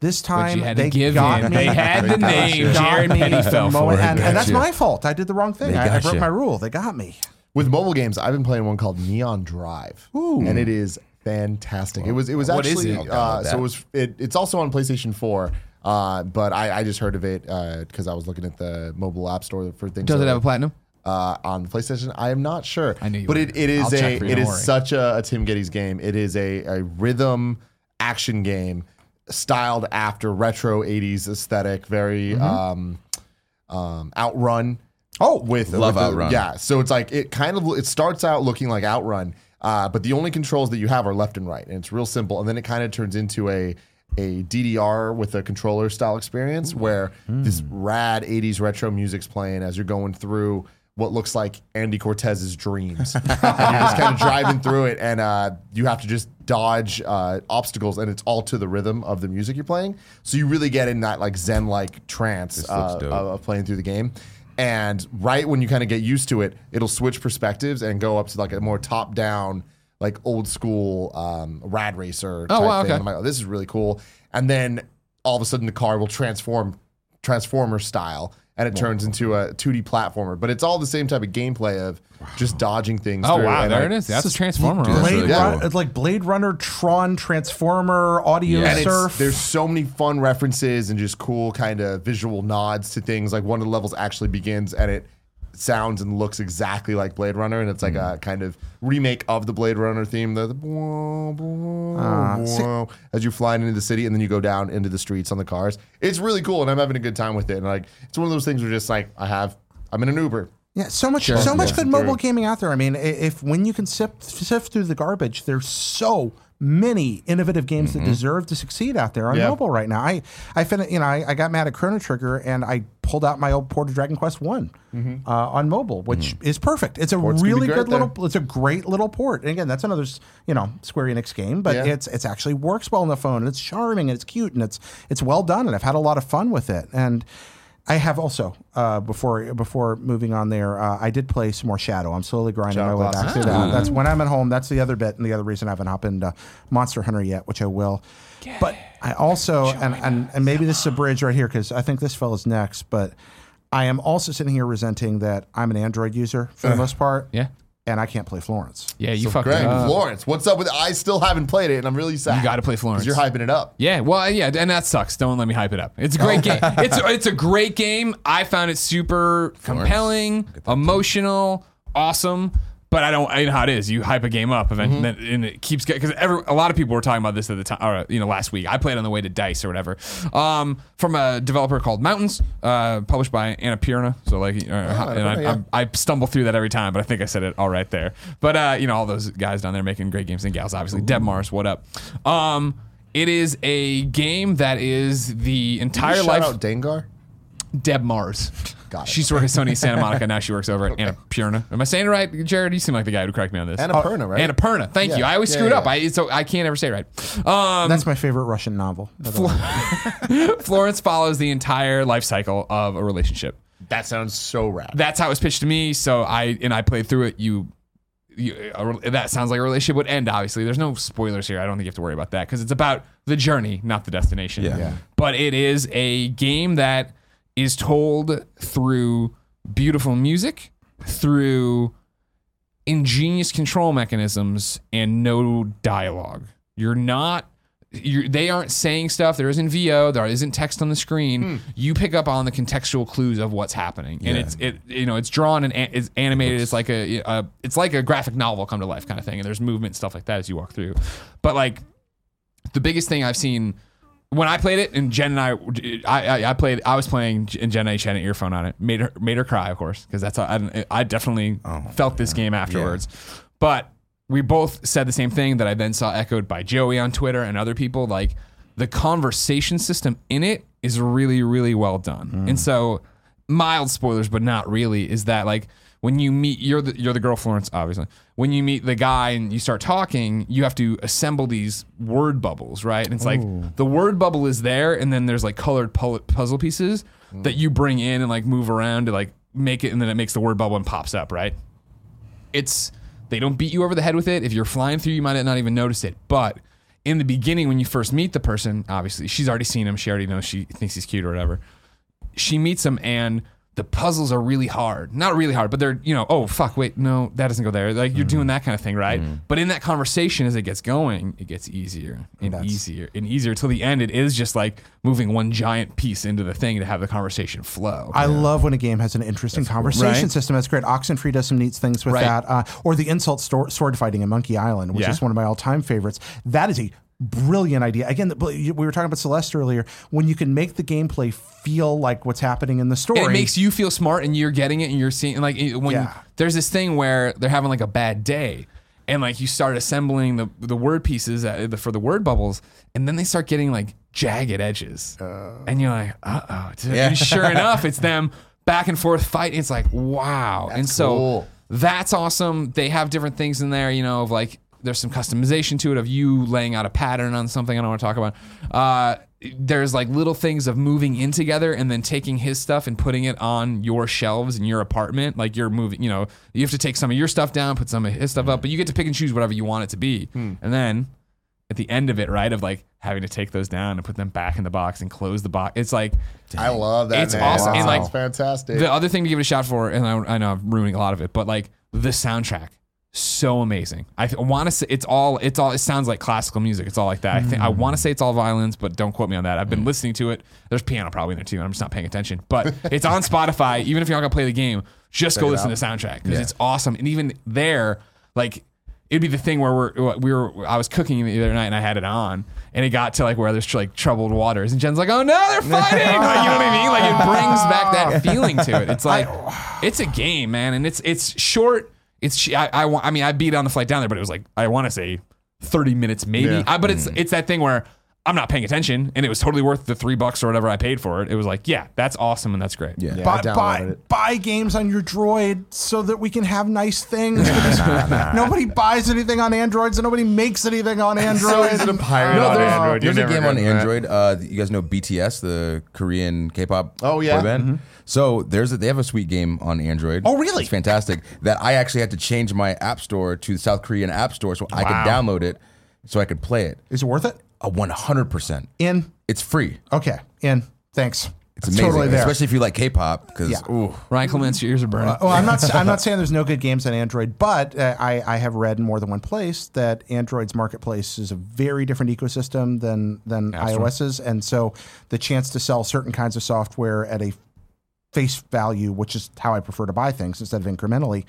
this time you had they to give got in. me. They had the name. Got Jared me Penny the fell for it. and, and that's my fault. I did the wrong thing. They I, I got broke you. my rule. They got me. With mobile games, I've been playing one called Neon Drive, and it is fantastic. it was it was What is actually it? uh, so it was it, it's also on PlayStation Four. Uh, but I, I just heard of it because I was looking at the mobile app store for things. Does that it have a platinum? uh, on the PlayStation. I am not sure. I knew you but would. it, it is I'll check a for you, it don't is worry. such a, a Tim Gettys game. It is a, a rhythm action game styled after retro '80s aesthetic, very Mm-hmm. um, um, Outrun. Oh, with Love with the- Outrun. yeah, so it's like it kind of it starts out looking like Outrun, uh, but the only controls that you have are left and right, and it's real simple. And then it kind of turns into a a DDR with a controller style experience where this rad 80s retro music's playing as you're going through what looks like Andy Cortez's dreams. and you're just kind of driving through it, and uh, you have to just dodge uh, obstacles, and it's all to the rhythm of the music you're playing. So you really get in that like Zen like trance uh, of playing through the game. And right when you kind of get used to it, it'll switch perspectives and go up to like a more top down, like old school um, rad racer type Oh, wow, thing. okay. I'm like, oh, this is really cool. And then all of a sudden the car will transform transformer style and it turns into a 2D platformer. But it's all the same type of gameplay of just dodging things. Oh through. wow, And there I- it is. That's a transformer. Dude, that's Blade really Yeah. Cool. it's like Blade Runner, Tron, Transformer, Audio And it's, Surf. there's so many fun references and just cool kind of visual nods to things. Like one of the levels actually begins and it sounds and looks exactly like Blade Runner, and it's like Mm. a kind of remake of the Blade Runner theme. The, the bwah, bwah, Ah, see- bwah, as you fly into the city, and then you go down into the streets on the cars. It's really cool, and I'm having a good time with it. And like, it's one of those things where just like I have, I'm in an Uber. Yeah, so much, so much Yeah. good mobile gaming out there. I mean, if when you can sift, sift through the garbage, there's so many innovative games that mm-hmm. deserve to succeed out there on Yeah. mobile right now. I, I fin- you know, I, I got mad at Chrono Trigger and I pulled out my old port of Dragon Quest One mm-hmm. uh, on mobile, which mm. is perfect. It's a Port's really good little, there. it's a great little port. And again, that's another, you know, Square Enix game, but Yeah. it's it's actually works well on the phone and it's charming and it's cute and it's it's well done and I've had a lot of fun with it and. I have also uh, before before moving on there. Uh, I did play some more Shadow. I'm slowly grinding Shadow my way back Colossus. through that. That's when I'm at home. That's the other bit, and the other reason I haven't hopped into Monster Hunter yet, which I will. But I also and, and and maybe this is a bridge right here because I think this fella's next. But I am also sitting here resenting that I'm an Android user for the most part. Yeah. And I can't play Florence. Yeah, you So fucked Greg, up. Florence, what's up with? I still haven't played it, and I'm really sad. You gotta play Florence. You're hyping it up. Yeah, well, yeah, and that sucks. Don't let me hype it up. It's a great game. It's a, it's a great game. I found it super compelling, emotional, awesome. But I don't. I know how it is. You hype a game up, and, then, and it keeps getting because every a lot of people were talking about this at the time, or you know, last week. I played on the way to Dice or whatever, um, from a developer called Mountains, uh, published by Anna Annapurna. So like, uh, and Annapurna, I, yeah. I, I stumble through that every time, but I think I said it all right there. But uh, you know, all those guys down there making great games and gals, obviously. Deb Mars, what up? Um, it is a game that is the entire Shout life. out Dengar. Deb Mars. Got it. She used to work at Sony Santa Monica. Now she works over at Annapurna. Am I saying it right, Jared? You seem like the guy who correct me on this. Annapurna, right? Annapurna. Thank you. I always Yeah, screw it yeah, up. yeah. I so I can't ever say it right. Um, That's my favorite Russian novel. by. Florence follows the entire life cycle of a relationship. That sounds so rad. That's how it was pitched to me. So I and I played through it. You. You, a, that sounds like a relationship would end. Obviously, there's no spoilers here. I don't think you have to worry about that because it's about the journey, not the destination. Yeah. Yeah. But it is a game that is told through beautiful music, through ingenious control mechanisms, and no dialogue. You're not. You're, they aren't saying stuff. There isn't VO. There isn't text on the screen. Hmm. You pick up on the contextual clues of what's happening, and Yeah. it's it. You know, it's drawn and an- it's animated. It's like a, a it's like a graphic novel come to life kind of thing. And there's movement stuff like that as you walk through. But like the biggest thing I've seen when I played it, and Jen and I, I, I, I played, I was playing, and Jen and I had an earphone on it, made her, made her cry, of course, because that's, I, I definitely oh, felt this game afterwards. But we both said the same thing that I then saw echoed by Joey on Twitter and other people. Like the conversation system in it is really, really well done. Mm. And so, mild spoilers, but not really, is that like when you meet you're the you're the girl Florence, obviously. When you meet the guy and you start talking, you have to assemble these word bubbles, right? And it's like the word bubble is there, and then there's like colored pu- puzzle pieces mm. that you bring in and like move around to like make it, and then it makes the word bubble and pops up, right? it's they don't beat you over the head with it. If you're flying through, you might not even notice it. But in the beginning, when you first meet the person, obviously she's already seen him. She already knows she thinks he's cute or whatever. She meets him, and the puzzles are really hard. Not really hard, but they're, you know, oh, fuck, wait, no, that doesn't go there. Like you're doing that kind of thing, right? But in that conversation, as it gets going, it gets easier and easier and easier till the end. It is just like moving one giant piece into the thing to have the conversation flow. I love when a game has an interesting conversation Right. system. That's great. Oxenfree does some neat things with Right. that. Uh, or the insult stor- sword fighting in Monkey Island, which Yeah. is one of my all-time favorites. That is a brilliant idea. Again, we were talking about Celeste earlier. When you can make the gameplay feel like what's happening in the story, And it makes you feel smart and you're getting it and you're seeing like when Yeah. there's this thing where they're having like a bad day and like you start assembling the the word pieces uh, the- for the word bubbles and then they start getting like jagged edges and you're like uh-oh Yeah. and sure enough it's them back and forth fighting it's like wow and so cool. that's awesome they have different things in there you know of like there's some customization to it of you laying out a pattern on something I don't want to talk about. Uh, there's like little things of moving in together and then taking his stuff and putting it on your shelves in your apartment. Like you're moving, you know, you have to take some of your stuff down, put some of his stuff up, but you get to pick and choose whatever you want it to be. And then at the end of it, right, of like having to take those down and put them back in the box and close the box, it's like I love that. It's man. awesome. That And, like, sounds fantastic. the other thing to give it a shot for, and I, I know I'm ruining a lot of it, but like the soundtrack, so amazing. I want to say it's all, it's all, it sounds like classical music. It's all like that. I think I want to say it's all violins, but don't quote me on that. I've been listening to it. There's piano probably in there too. And I'm just not paying attention, but it's on Spotify. Even if you're not gonna play the game, just go listen to the soundtrack because it's awesome. And even there, like it'd be the thing where we're we were I was cooking the other night and I had it on and it got to like where there's like troubled waters and Jen's like oh no they're fighting like you know what I mean like it brings back that feeling to it it's like it's a game man and it's it's short it's I I, I mean I beat on the flight down there but it was like I want to say 30 minutes maybe Yeah. I, but it's mm-hmm. it's that thing where I'm not paying attention and it was totally worth the three bucks or whatever I paid for it it was like yeah that's awesome and that's great Yeah. Yeah, I buy, downloaded buy, buy games on your droid so that we can have nice things. because nobody buys anything on Androids and nobody makes anything on Android. easy to pirate No, on there's- Android. You're There's a never game on getting that. Android. Uh, you guys know BTS, the Korean K-pop Oh, yeah. boy band. So there's a, they have a sweet game on Android. Oh, really? It's fantastic. That I actually had to change my app store to the South Korean app store so I could download it, so I could play it. Is it worth it? A 100. percent In. It's free. Okay. In. Thanks. It's amazing, Totally there. especially if you like K-pop. Because Yeah. ooh, Ryan Clements your ears are burning Well, I'm not. I'm not saying there's no good games on Android, but uh, I, I have read in more than one place that Android's marketplace is a very different ecosystem than than iOS's, and so the chance to sell certain kinds of software at a face value, which is how I prefer to buy things instead of incrementally,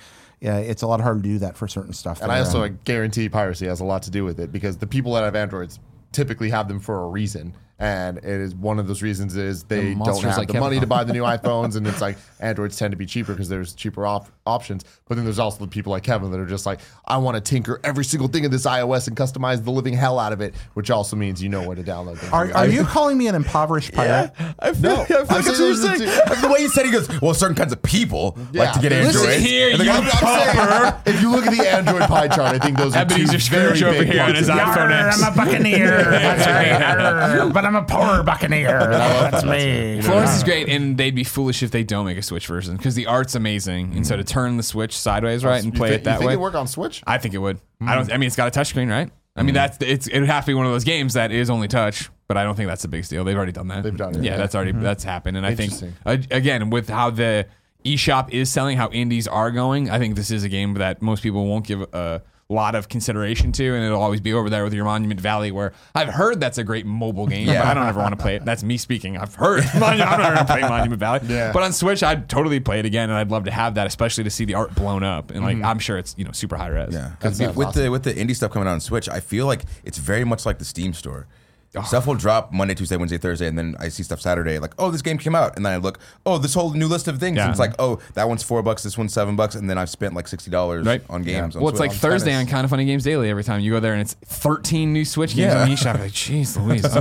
uh, it's a lot harder to do that for certain stuff. And. I also And- guarantee piracy has a lot to do with it because the people that have Androids typically have them for a reason. And it is one of those reasons is they don't have like the Kevin money to buy the new iPhones, and it's like Androids tend to be cheaper because there's cheaper op- options. But then there's also the people like Kevin that are just like, I want to tinker every single thing in this iOS and customize the living hell out of it, which also means you know where to download them. Are, are you calling me an impoverished pirate? I feel, No, I feel I'm like saying it's there's the way he said, he goes, "Well, certain kinds of people like to get Androids. Listen here, And you guy- saying, if you look at the Android pie chart, I think those are two Ebenezer very Scrooge over big here on his iPhone X. I'm a buccaneer. That's right. But I'm a poor buccaneer. That's me. Florence is great, and they'd be foolish if they don't make a Switch version because the art's amazing. And so to mm. turn the Switch sideways, right, oh, and You play think- it that you think way, it work on Switch? I think it would. I don't. Mm. I mean, it's got a touchscreen, right? I mean, mm. that's it's. It would have to be one of those games that is only touch, but I don't think that's a big deal. They've already done that. They've done it, Yeah, yeah. that's already mm-hmm. that's happened, and I think Interesting. uh, again with how the eShop is selling, how indies are going, I think this is a game that most people won't give a lot of consideration to, and it'll always be over there with your Monument Valley, where I've heard that's a great mobile game, Yeah. but I don't ever want to play it. That's me speaking. I've heard. I'm not going to play Monument Valley, Yeah. but on Switch, I'd totally play it again, and I'd love to have that, especially to see the art blown up, and like mm-hmm. I'm sure it's you know super high res. Yeah, because with awesome. the with the indie stuff coming out on Switch, I feel like it's very much like the Steam store. Oh. Stuff will drop Monday, Tuesday, Wednesday, Thursday, and then I see stuff Saturday. Like, oh, this game came out, and then I look, oh, this whole new list of things. Yeah. And it's like, oh, that one's four bucks, this one's seven bucks, and then I've spent like sixty dollars Right. on games. on Well, it's like Switch. Thursday kinda- on Kinda Funny Games Daily. Every time you go there, and it's 13 new Switch games Yeah. on eShop. Like, jeez, Louise. Okay.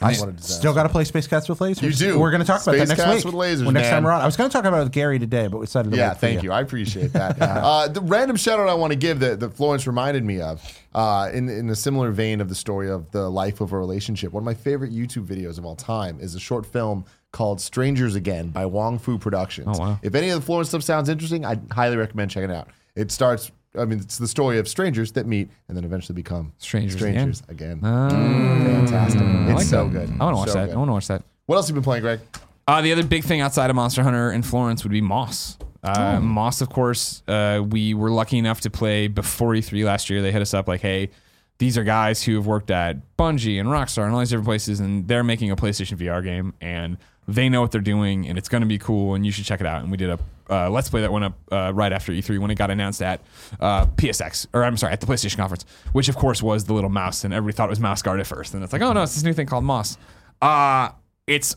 What a disaster. Still got to play Space Cats with lasers. You do. We're going to talk about that next Cats week. with lasers, When next time we're on. I was going to talk about it with Gary today, but we decided to Yeah, wait for thank you. I appreciate that. uh, the random shout out I want to give that, that Florence reminded me of, uh, in, in a similar vein of the story of the life of a relationship, one of my favorite YouTube videos of all time is a short film called Strangers Again by Wong Fu Productions. Oh, wow. If any of the Florence stuff sounds interesting, I highly recommend checking it out. It starts, I mean, it's the story of strangers that meet and then eventually become Strangers again. Ah, Fantastic. I It's like so that. good. I want to watch So that. good. I want to watch that. What else have you been playing, Greg? Uh, the other big thing outside of Monster Hunter in Florence would be Moss. Uh, Moss, of course, uh, we were lucky enough to play before E3 last year. They hit us up like, hey, these are guys who have worked at Bungie and Rockstar and all these different places, and they're making a PlayStation VR game, and they know what they're doing, and it's going to be cool, and you should check it out. And we did a uh, Let's Play that went up uh, right after E3 when it got announced at uh, PSX, or I'm sorry, at the PlayStation conference, which of course was the little mouse, and everybody thought it was Mouse Guard at first, and it's like, oh no, it's this new thing called Moss. Uh, it's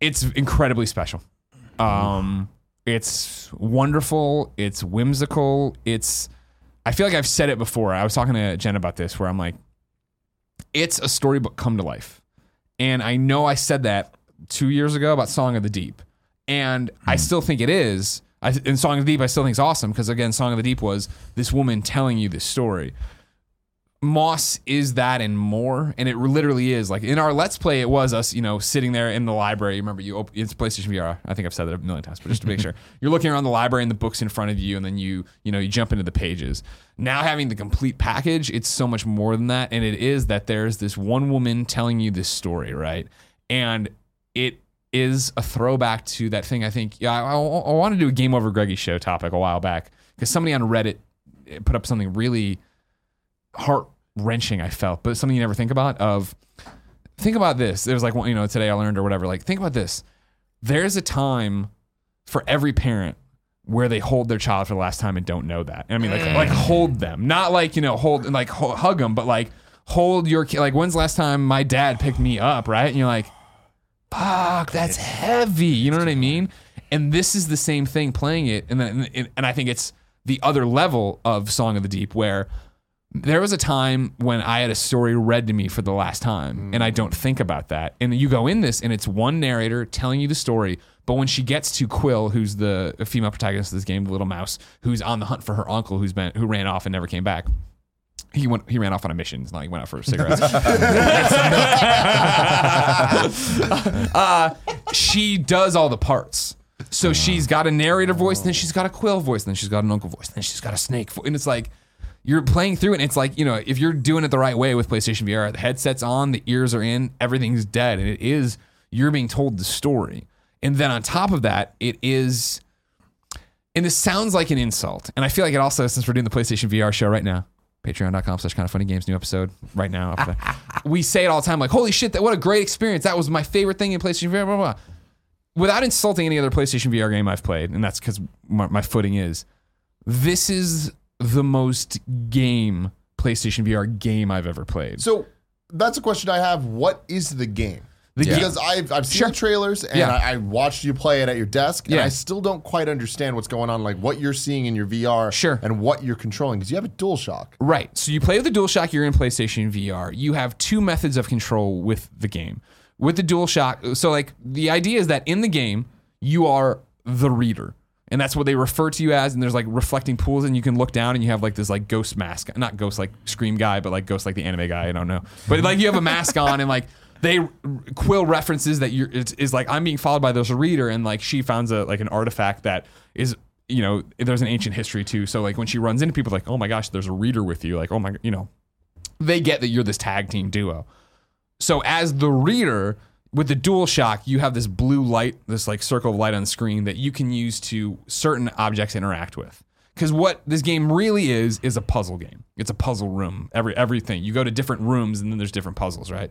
it's incredibly special. Um, it's wonderful. It's whimsical. It's. I feel like I've said it before. I was talking to Jen about this, where I'm like, it's a storybook come to life, and I know I said that two years ago about Song of the Deep, and I still think it is. I, in Song of the Deep, I still think it's awesome because again, Song of the Deep was this woman telling you this story. Moss is that and more, and it literally is. Like in our Let's Play, it was us, you know, sitting there in the library. Remember, you op- it's PlayStation VR. I think I've said that a million times, but just to make sure, you're looking around the library and the books in front of you, and then you, you know, you jump into the pages. Now having the complete package, it's so much more than that, and it is that there's this one woman telling you this story, right? And it is a throwback to that thing. I think yeah, I, I, I want to do a GameOverGreggy show topic a while back because somebody on Reddit eh, put up something really heart wrenching. I felt, but something you never think about. Of think about this. There's like one, you know, today I learned or whatever. Like think about this. There's a time for every parent where they hold their child for the last time and don't know that. I mean, like like hold them, not like you know hold and like ho- hug them, but like hold your kid. Like when's the last time my dad picked me up, right? And you're like, fuck, that's heavy. You know what I mean? And this is the same thing playing it, and then and, and I think it's the other level of Song of the Deep where there was a time when I had a story read to me for the last time, and I don't think about that. And you go in this, and it's one narrator telling you the story. But when she gets to Quill, who's the female protagonist of this game, the little mouse, who's on the hunt for her uncle, who's been who ran off and never came back. He went. He ran off on a mission. It's not like he went out for cigarettes. uh, she does all the parts. So she's got a narrator voice, then she's got a Quill voice, then she's got an uncle voice, then she's got a snake voice, and it's like you're playing through it. And it's like you know, if you're doing it the right way with PlayStation VR, the headset's on, the ears are in, everything's dead, and it is you're being told the story. And then on top of that, it is, and this sounds like an insult, and I feel like it also since we're doing the PlayStation VR show right now. Patreon.com slash Kinda Funny Games, new episode right now. We say it all the time, like, holy shit, that what a great experience. That was my favorite thing in PlayStation VR, blah, blah, blah. Without insulting any other PlayStation VR game I've played, and that's because my, my footing is, this is the most game PlayStation VR game I've ever played. So that's a question I have. What is the game? The game- because I've, I've seen Sure. the trailers and Yeah. I, I watched you play it at your desk, and Yeah. I still don't quite understand what's going on, like what you're seeing in your VR, Sure. and what you're controlling, because you have a DualShock. Right. So you play with the DualShock, you're in PlayStation VR. You have two methods of control with the game. With the DualShock, so like the idea is that in the game, you are the reader. And that's what they refer to you as. And there's like reflecting pools, and you can look down and you have like this like ghost mask. Not ghost like Scream guy, but like ghost like the anime guy. I don't know. But like you have a mask on, and like they Quill references that you're it's, is like I'm being followed by this reader, and like she found a like an artifact that is you know there's an ancient history too. So like when she runs into people, like oh my gosh, there's a reader with you. Like oh my, you know, they get that you're this tag team duo. So as the reader with the dual shock, you have this blue light, this like circle of light on the screen that you can use to certain objects interact with. Because what this game really is is a puzzle game. It's a puzzle room. Every everything you go to different rooms and then there's different puzzles, right?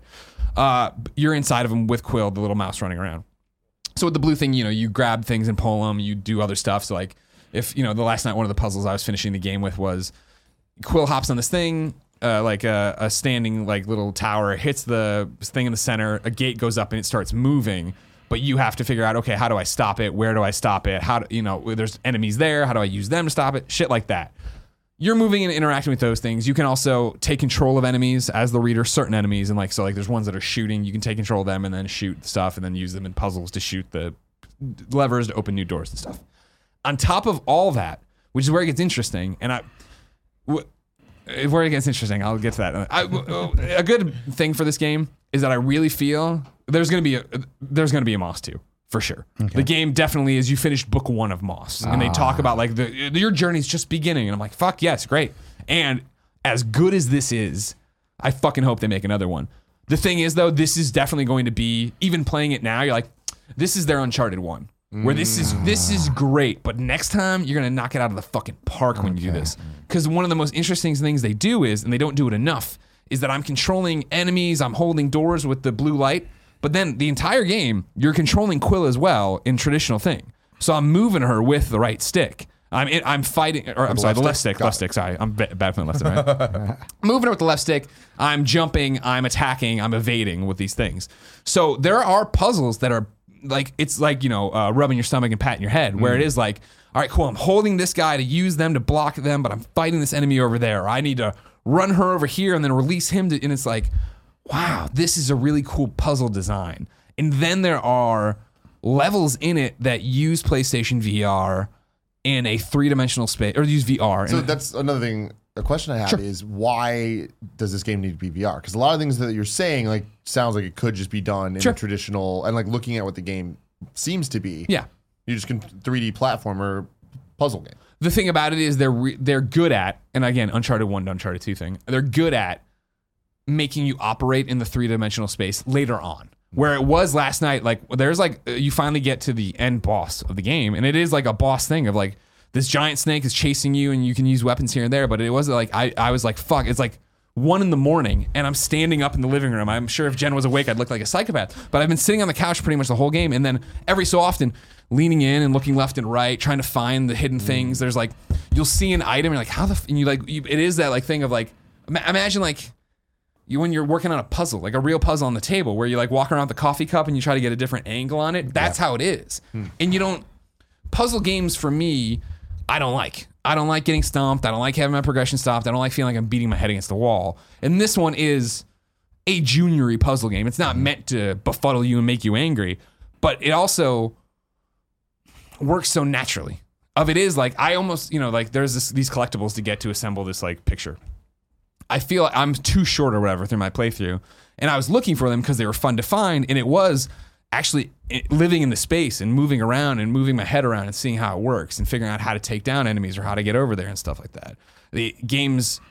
Uh, you're inside of them with Quill, the little mouse running around. So with the blue thing, you know, you grab things and pull them. You do other stuff. So like, if you know, the last night one of the puzzles I was finishing the game with was Quill hops on this thing, uh, like a, a standing like little tower, hits the thing in the center. A gate goes up and it starts moving. But you have to figure out, okay, how do I stop it? Where do I stop it? How do you know? There's enemies there. How do I use them to stop it? Shit like that. You're moving and interacting with those things. You can also take control of enemies as the reader, certain enemies, and like so, like there's ones that are shooting. You can take control of them and then shoot stuff, and then use them in puzzles to shoot the levers to open new doors and stuff. On top of all that, which is where it gets interesting, and I, wh- where it gets interesting, I'll get to that. I, oh, a good thing for this game is that I really feel there's gonna be a there's gonna be a Moss two for sure. The game definitely is. You finished book one of Moss, and they talk ah. about like the your journey's just beginning, and I'm like, fuck yes, great. And as good as this is, I fucking hope they make another one. The thing is, though, this is definitely going to be even playing it now. You're like, this is their Uncharted one, where this is this is mm. great, but next time you're gonna knock it out of the fucking park when you do this. Because one of the most interesting things they do is, and they don't do it enough, is that I'm controlling enemies. I'm holding doors with the blue light, but then the entire game you're controlling Quill as well in traditional thing. So I'm moving her with the right stick. I'm in, I'm fighting, or I'm sorry, the left stick, left stick. Sorry, I'm ba- bad from the left and right. Moving her with the left stick, I'm jumping, I'm attacking, I'm evading with these things. So there are puzzles that are like it's like you know uh, rubbing your stomach and patting your head, where it is like, all right, cool, I'm holding this guy to use them to block them, but I'm fighting this enemy over there. I need to run her over here and then release him to, and it's like, wow, this is a really cool puzzle design. And then there are levels in it that use PlayStation VR in a three dimensional space or use VR. So that's another thing. A question I have is why does this game need to be VR? Because a lot of things that you're saying like sounds like it could just be done in Sure. a traditional and like looking at what the game seems to be. yeah. you just can 3D platformer puzzle game. the thing about it is they're re- they're good at, and again, Uncharted One to Uncharted Two thing, they're good at making you operate in the three dimensional space later on. Where it was last night, like there's like you finally get to the end boss of the game, and it is like a boss thing of like this giant snake is chasing you, and you can use weapons here and there. But it wasn't like I I was like fuck, it's like one in the morning, and I'm standing up in the living room. I'm sure if Jen was awake, I'd look like a psychopath. But I've been sitting on the couch pretty much the whole game, and then every so often leaning in and looking left and right, trying to find the hidden mm. things. There's like you'll see an item, and you're like, how the f-? and you like you, it is that like thing of like imagine like you when you're working on a puzzle, like a real puzzle on the table, where you like walk around with the coffee cup and you try to get a different angle on it. That's how it is. Hmm. And you don't puzzle games for me. I don't like. I don't like getting stomped. I don't like having my progression stopped. I don't like feeling like I'm beating my head against the wall. And this one is a juniory puzzle game. It's not mm-hmm. meant to befuddle you and make you angry, but it also works so naturally. Of it is like I almost you know like there's this, these collectibles to get to assemble this like picture. I feel like I'm too short or whatever through my playthrough, and I was looking for them because they were fun to find, and it was actually eh, living in the space and moving around and moving my head around and seeing how it works and figuring out how to take down enemies or how to get over there and stuff like that. The game's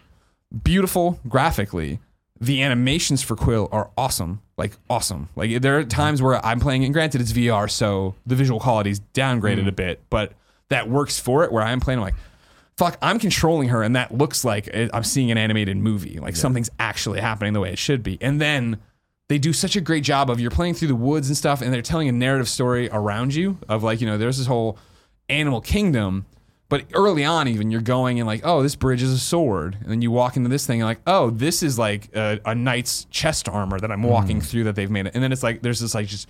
beautiful graphically. The animations for Quill are awesome, like awesome. Like there are times where I'm playing, and granted it's VR, so the visual quality's downgraded mm-hmm. a bit, but that works for it. Where I'm playing, I'm like, fuck, I'm controlling her, and that looks like eh, I'm seeing an animated movie. Like something's actually happening the way it should be. And then they do such a great job of you're playing through the woods and stuff, and they're telling a narrative story around you of like, you know, there's this whole animal kingdom. But early on, even you're going and like, oh, this bridge is a sword, and then you walk into this thing and like, oh, this is like a, a knight's chest armor that I'm hmm. walking through that they've made it, and then it's like there's this like just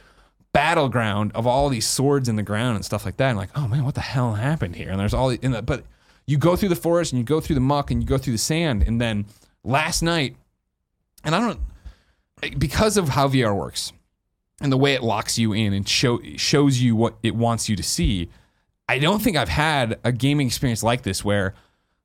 battleground of all these swords in the ground and stuff like that. And like, oh man, what the hell happened here? And there's all, in the, but you go through the forest and you go through the muck and you go through the sand, and then last night, and I don't, because of how VR works and the way it locks you in and show shows you what it wants you to see. I don't think I've had a gaming experience like this where,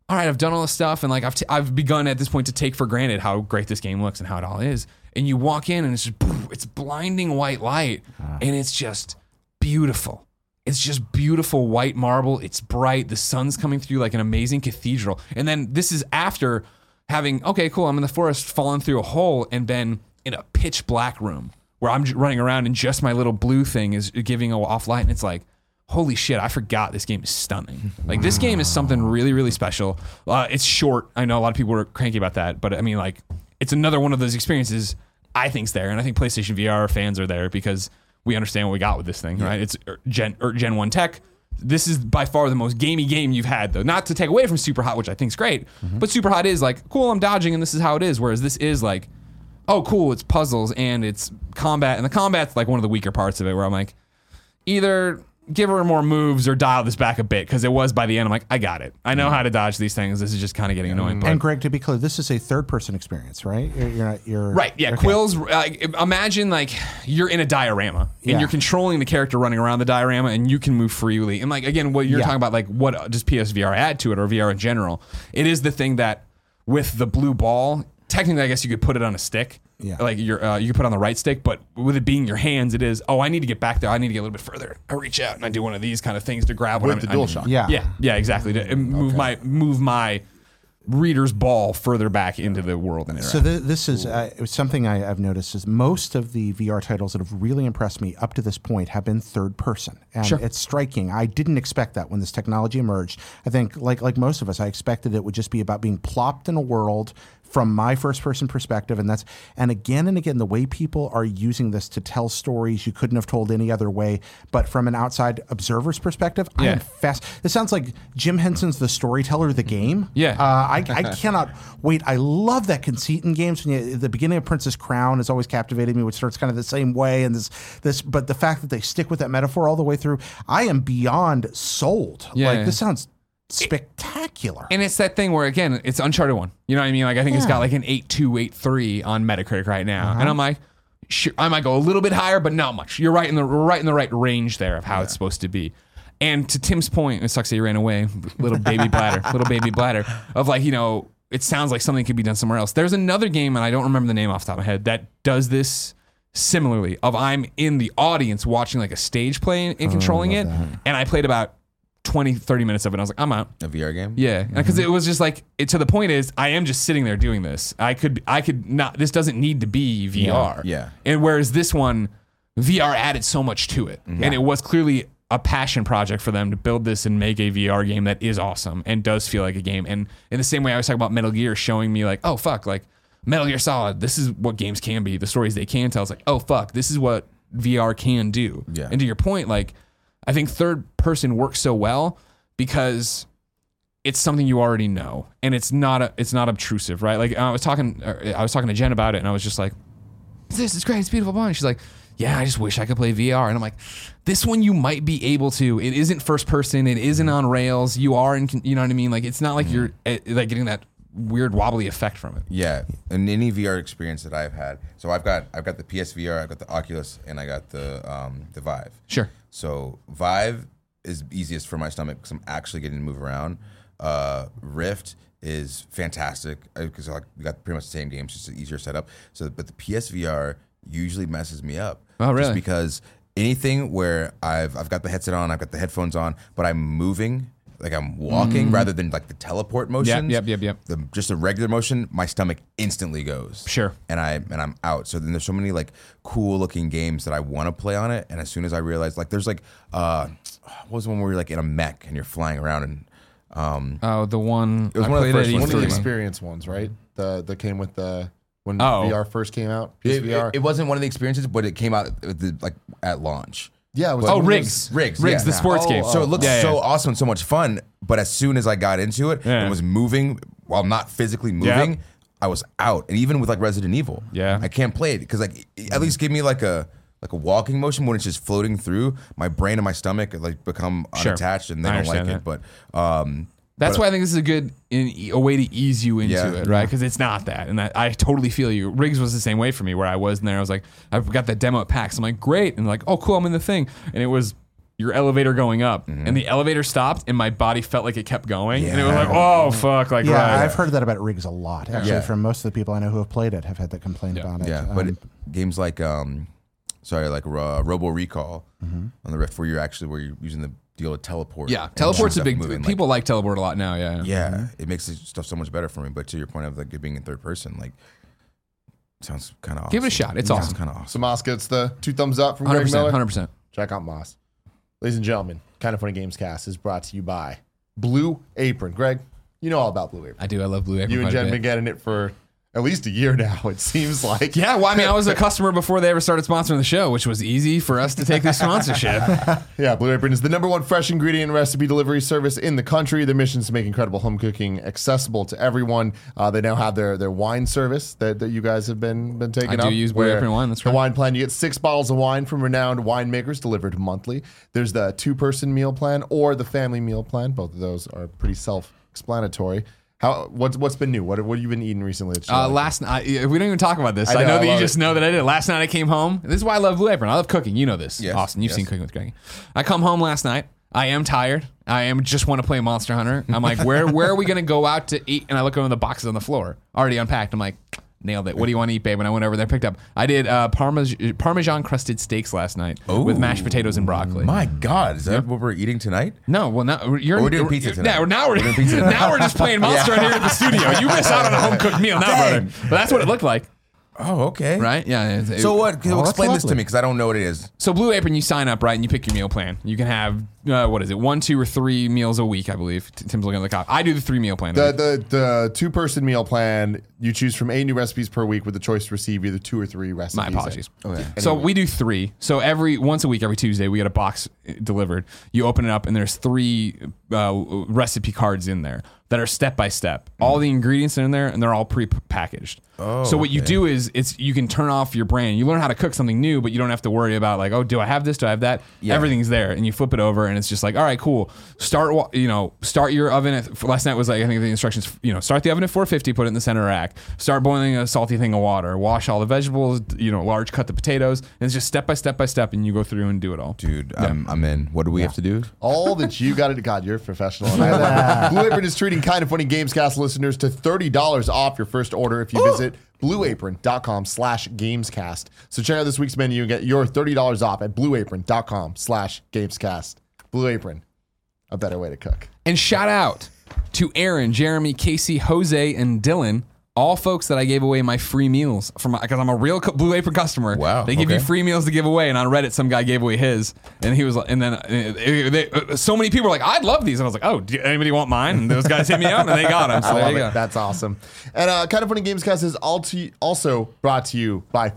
all right, I've done all this stuff and like I've, t- I've begun at this point to take for granted how great this game looks and how it all is. And you walk in and it's just, it's blinding white light ah. and it's just beautiful. It's just beautiful white marble. It's bright. The sun's coming through like an amazing cathedral. And then this is after having, okay, cool, I'm in the forest falling through a hole and then in a pitch black room where I'm running around and just my little blue thing is giving a off light. And it's like, holy shit, I forgot this game is stunning. Like this game is something really, really special. Uh, it's short. I know a lot of people are cranky about that, but I mean, like, it's another one of those experiences I think's there, and I think PlayStation VR fans are there because we understand what we got with this thing, right? It's er, Gen or Gen One tech. This is by far the most gamey game you've had, though. Not to take away from Superhot, which I think is great, but Superhot is like, cool, I'm dodging, and this is how it is. Whereas this is like, oh, cool, it's puzzles and it's combat, and the combat's like one of the weaker parts of it. Where I'm like, either give her more moves or dial this back a bit because it was by the end. I'm like, I got it. I know how to dodge these things. This is just kind of getting annoying. But And Greg, to be clear, this is a third-person experience, right? You're, you're not. You're Right. Yeah. okay. Quills. Uh, imagine like you're in a diorama and Yeah. you're controlling the character running around the diorama, and you can move freely. And like again, what you're Yeah. talking about, like what does PSVR add to it or VR in general? It is the thing that with the blue ball, technically, I guess you could put it on a stick. Yeah. Like you're, uh, you could put it on the right stick, but with it being your hands, it is. Oh, I need to get back there. I need to get a little bit further. I reach out and I do one of these kind of things to grab with when the I'm, DualShock. Yeah. yeah, yeah, exactly. To move my move my reader's ball further back into the world and So th- this is uh, something I, I've noticed is most of the VR titles that have really impressed me up to this point have been third person, and Sure. it's striking. I didn't expect that when this technology emerged. I think, like like most of us, I expected it would just be about being plopped in a world from my first person perspective, and that's and again and again the way people are using this to tell stories you couldn't have told any other way. But from an outside observer's perspective, i am fast. This sounds like Jim Henson's The Storyteller, the game. Yeah. Uh, I, I cannot wait. I love that conceit in games. When you, the beginning of Princess Crown has always captivated me, which starts kind of the same way. And this, this, but the fact that they stick with that metaphor all the way through, I am beyond sold. Yeah. Like this sounds spectacular. And it's that thing where again, it's Uncharted one. You know what I mean? Like I think it's got like an eight two eight three on Metacritic right now, and I'm like, sure, I might go a little bit higher, but not much. You're right in the right in the right range there of how it's supposed to be. And to Tim's point, it sucks that he ran away, little baby bladder, little baby bladder of like you know, it sounds like something could be done somewhere else. There's another game, and I don't remember the name off the top of my head that does this similarly. Of I'm in the audience watching like a stage play and controlling it, and I played about 20, 30 minutes of it. I was like, I'm out. A VR game. Yeah, mm-hmm. because it was just like it, to the point is I am just sitting there doing this. I could I could not. This doesn't need to be VR. Yeah. And whereas this one, VR added so much to it, mm-hmm. and it was clearly a passion project for them to build this and make a VR game that is awesome and does feel like a game. And in the same way I was talking about Metal Gear, showing me like, oh fuck, like Metal Gear Solid. This is what games can be. The stories they can tell. It's like, oh fuck, this is what VR can do. Yeah. And to your point, like I think third person works so well because it's something you already know and it's not a, it's not obtrusive, right? Like I was talking uh, I was talking to Jen about it and I was just like this is great, it's beautiful bond. She's like, yeah, I just wish I could play VR. And I'm like, this one you might be able to. It isn't first person. It isn't on rails. You are in, you know what I mean? Like, it's not like you're uh, like getting that weird wobbly effect from it. Yeah, in any VR experience that I've had. So I've got I've got the PSVR, I've got the Oculus, and I got the um, the Vive. Sure. So Vive is easiest for my stomach because I'm actually getting to move around. Uh, Rift is fantastic because like we got pretty much the same games, just an easier setup. So, but the PSVR usually messes me up. Oh, really? Just because anything where I've I've got the headset on, I've got the headphones on, but I'm moving. Like I'm walking rather than like the teleport motion. Mm. yep, yep, yep. The, just a regular motion, my stomach instantly goes Sure. and I and I'm out. So then there's so many like cool looking games that I want to play on it. And as soon as I realized, like, there's like, uh, what was the one where you're like in a mech and you're flying around and um, Oh, the one it was I one of the first at One of the experience ones, right? The that came with the when Oh. VR first came out. it, PSVR. it, it wasn't one of the experiences, but it came out the, like at launch. Yeah. It was Oh, one of Rigs. those- Rigs, Rigs, yeah. the sports Oh, game. oh. So it looks Yeah, so yeah. awesome and so much fun. But as soon as I got into it Yeah. and was moving while not physically moving, Yep. I was out. And even with like Resident Evil, Yeah. I can't play it because like it- at least give me like a like a walking motion when it's just floating through my brain and my stomach like become Sure. unattached and they I don't like understand it. But um, That's but- why I think this is a good in, a way to ease you into Yeah. it, right? Because it's not that, and I, I totally feel you. Rigs was the same way for me, where I was in there. I was like, I've got that demo at PAX. I'm like, great, and like, oh, cool, I'm in the thing, and it was your elevator going up, Mm-hmm. and the elevator stopped, and my body felt like it kept going, and it was like, oh fuck, like yeah, right. I've heard that about Rigs a lot. Actually, Yeah. from most of the people I know who have played it have had that complaint Yeah. about it. yeah, but Um, games like um, sorry, like uh, Robo Recall Mm-hmm. on the Rift, where you're actually where you're using the deal to teleport. yeah, teleport's a big. moving, like- people like teleport a lot now. Yeah, Yeah, it makes it stuff so much better for me. But to your point of like it being in third person, like sounds kind of awesome. Give it a shot. It's awesome. kind of So awesome. Moss gets the two thumbs up from hundred Greg percent, Miller. hundred percent. Check out Moss. Ladies and gentlemen, Kinda Funny Gamescast is brought to you by Blue Apron. Greg, you know all about Blue Apron. I do. I love Blue Apron. You and Jen bit. been getting it for at least a year now. It seems like. Yeah, well, I mean, I was a customer before they ever started sponsoring the show, which was easy for us to take this sponsorship. Yeah, Blue Apron is the number one fresh ingredient recipe delivery service in the country. Their mission is to make incredible home cooking accessible to everyone. Uh, they now have their their wine service that, that you guys have been been taking I do up. use Blue Apron wine, that's right. the wine plan. You get six bottles of wine from renowned winemakers delivered monthly. There's the two person meal plan or the family meal plan. Both of those are pretty self explanatory. How what's what's been new? What what have you been eating recently? Uh, last night, we don't even talk about this. I I know, know, I that you just it. know that I did. Last night I came home. This is why I love Blue Apron. I love cooking. You know this, Yes, Austin. You've yes. seen Cooking with Greg. I come home last night. I am tired. I am just want to play Monster Hunter. I'm like, where where are we gonna go out to eat? And I look over the boxes on the floor, already unpacked. I'm like, Nailed it. What do you want to eat, babe? And I went over there, picked up. I did uh, parmes- Parmesan crusted steaks last night with mashed potatoes and broccoli. My God, is that what we're eating tonight? No, well now you're. Oh, we're doing pizza tonight. Now, now we're, We're doing pizza tonight. now we're just playing Monster Hunter here at the studio. You miss out on a home cooked meal now, brother. But that's what it looked like, Oh, okay. right? Yeah. it- So what? that's explain this to me because I don't know what it is. So Blue Apron, you sign up right, and you pick your meal plan. You can have uh, what is it, one, two, or three meals a week, I believe. Tim's looking at the cop. I do the three meal plan. The, the the two person meal plan you choose from eight new recipes per week with the choice to receive either two or three recipes. My apologies. Okay. So we do three. So every once a week, every Tuesday, we get a box uh, delivered. You open it up, and there's three uh, recipe cards in there that are step by step. All the ingredients are in there, and they're all pre-packaged. Oh, so what you do is it's you can turn off your brain. You learn how to cook something new, but you don't have to worry about like, oh, do I have this? Do I have that? Yeah. Everything's there, and you flip it over, and it's just like, all right, cool. Start, you know, start your oven. At, last night was like I think the instructions, you know, start the oven at 450, put it in the center rack. Start boiling a salty thing of water. Wash all the vegetables. You know, large cut the potatoes. And it's just step by step by step, and you go through and do it all. Dude, I'm, I'm in. What do we have to do? All that you got to do. God, you're a professional. And I love it. Blue Apron is treating Kinda Funny Gamescast listeners to $30 off your first order if you visit blueapron.com slash gamescast. So check out this week's menu and get your $30 off at blueapron.com slash gamescast. Blue Apron, a better way to cook. And shout out to Aaron, Jeremy, Casey, Jose, and Dylan. All folks that I gave away my free meals from because I'm a real co- Blue Apron customer. Wow, They give you free meals to give away, and on Reddit, some guy gave away his, and he was like, and then uh, they, uh, so many people were like, "I'd love these," and I was like, "Oh, do anybody want mine?" And those guys hit me up, and they got them. So I there love you it. go. That's awesome. And uh, Kinda Funny Gamescast is all to, also brought to you by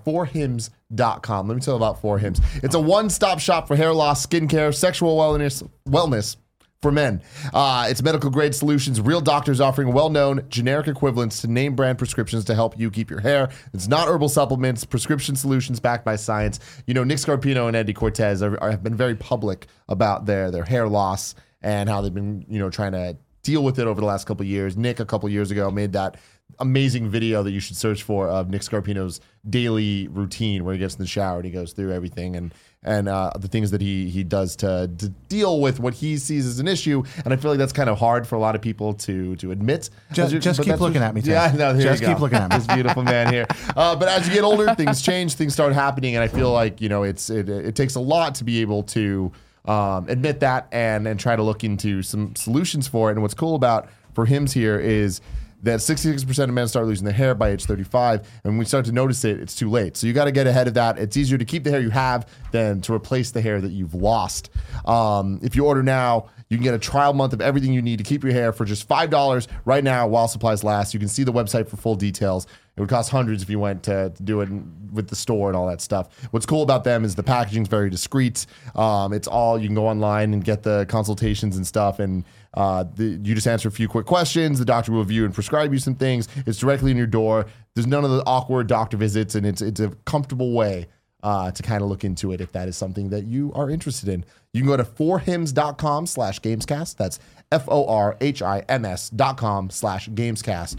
forhims.com. Let me tell you about For Hims. It's a one-stop shop for hair loss, skincare, sexual wellness, wellness for men. Uh, it's medical grade solutions, real doctors offering well-known generic equivalents to name brand prescriptions to help you keep your hair. It's not herbal supplements, prescription solutions backed by science. You know, Nick Scarpino and Andy Cortez are, are, have been very public about their their hair loss and how they've been, you know, trying to deal with it over the last couple years. Nick, a couple years ago, made that amazing video that you should search for of Nick Scarpino's daily routine, where he gets in the shower and he goes through everything and and uh, the things that he he does to, to deal with what he sees as an issue. And I feel like that's kind of hard for a lot of people to to admit. Just- just keep looking at me, Tim. Yeah, no, here Just you go. keep looking at me. This beautiful man here. Uh, but as you get older, things change, things start happening, and I feel like you know it's it, it takes a lot to be able to um, admit that and and try to look into some solutions for it. And what's cool about for Hims here is that 66% of men start losing their hair by age 35 and when we start to notice it it's too late so you got to get ahead of that it's easier to keep the hair you have than to replace the hair that you've lost um, if you order now you can get a trial month of everything you need to keep your hair for just $5 right now while supplies last. You can see the website for full details. It would cost hundreds if you went to, to do it with the store and all that stuff. What's cool about them is the packaging's very discreet. Um, it's all, you can go online and get the consultations and stuff. And uh, the, you just answer a few quick questions. The doctor will review and prescribe you some things. It's directly in your door. There's none of the awkward doctor visits, and it's, it's a comfortable way uh, to kind of look into it if that is something that you are interested in. You can go to forhims.com slash gamescast. That's F O R H I M S dot com slash gamescast.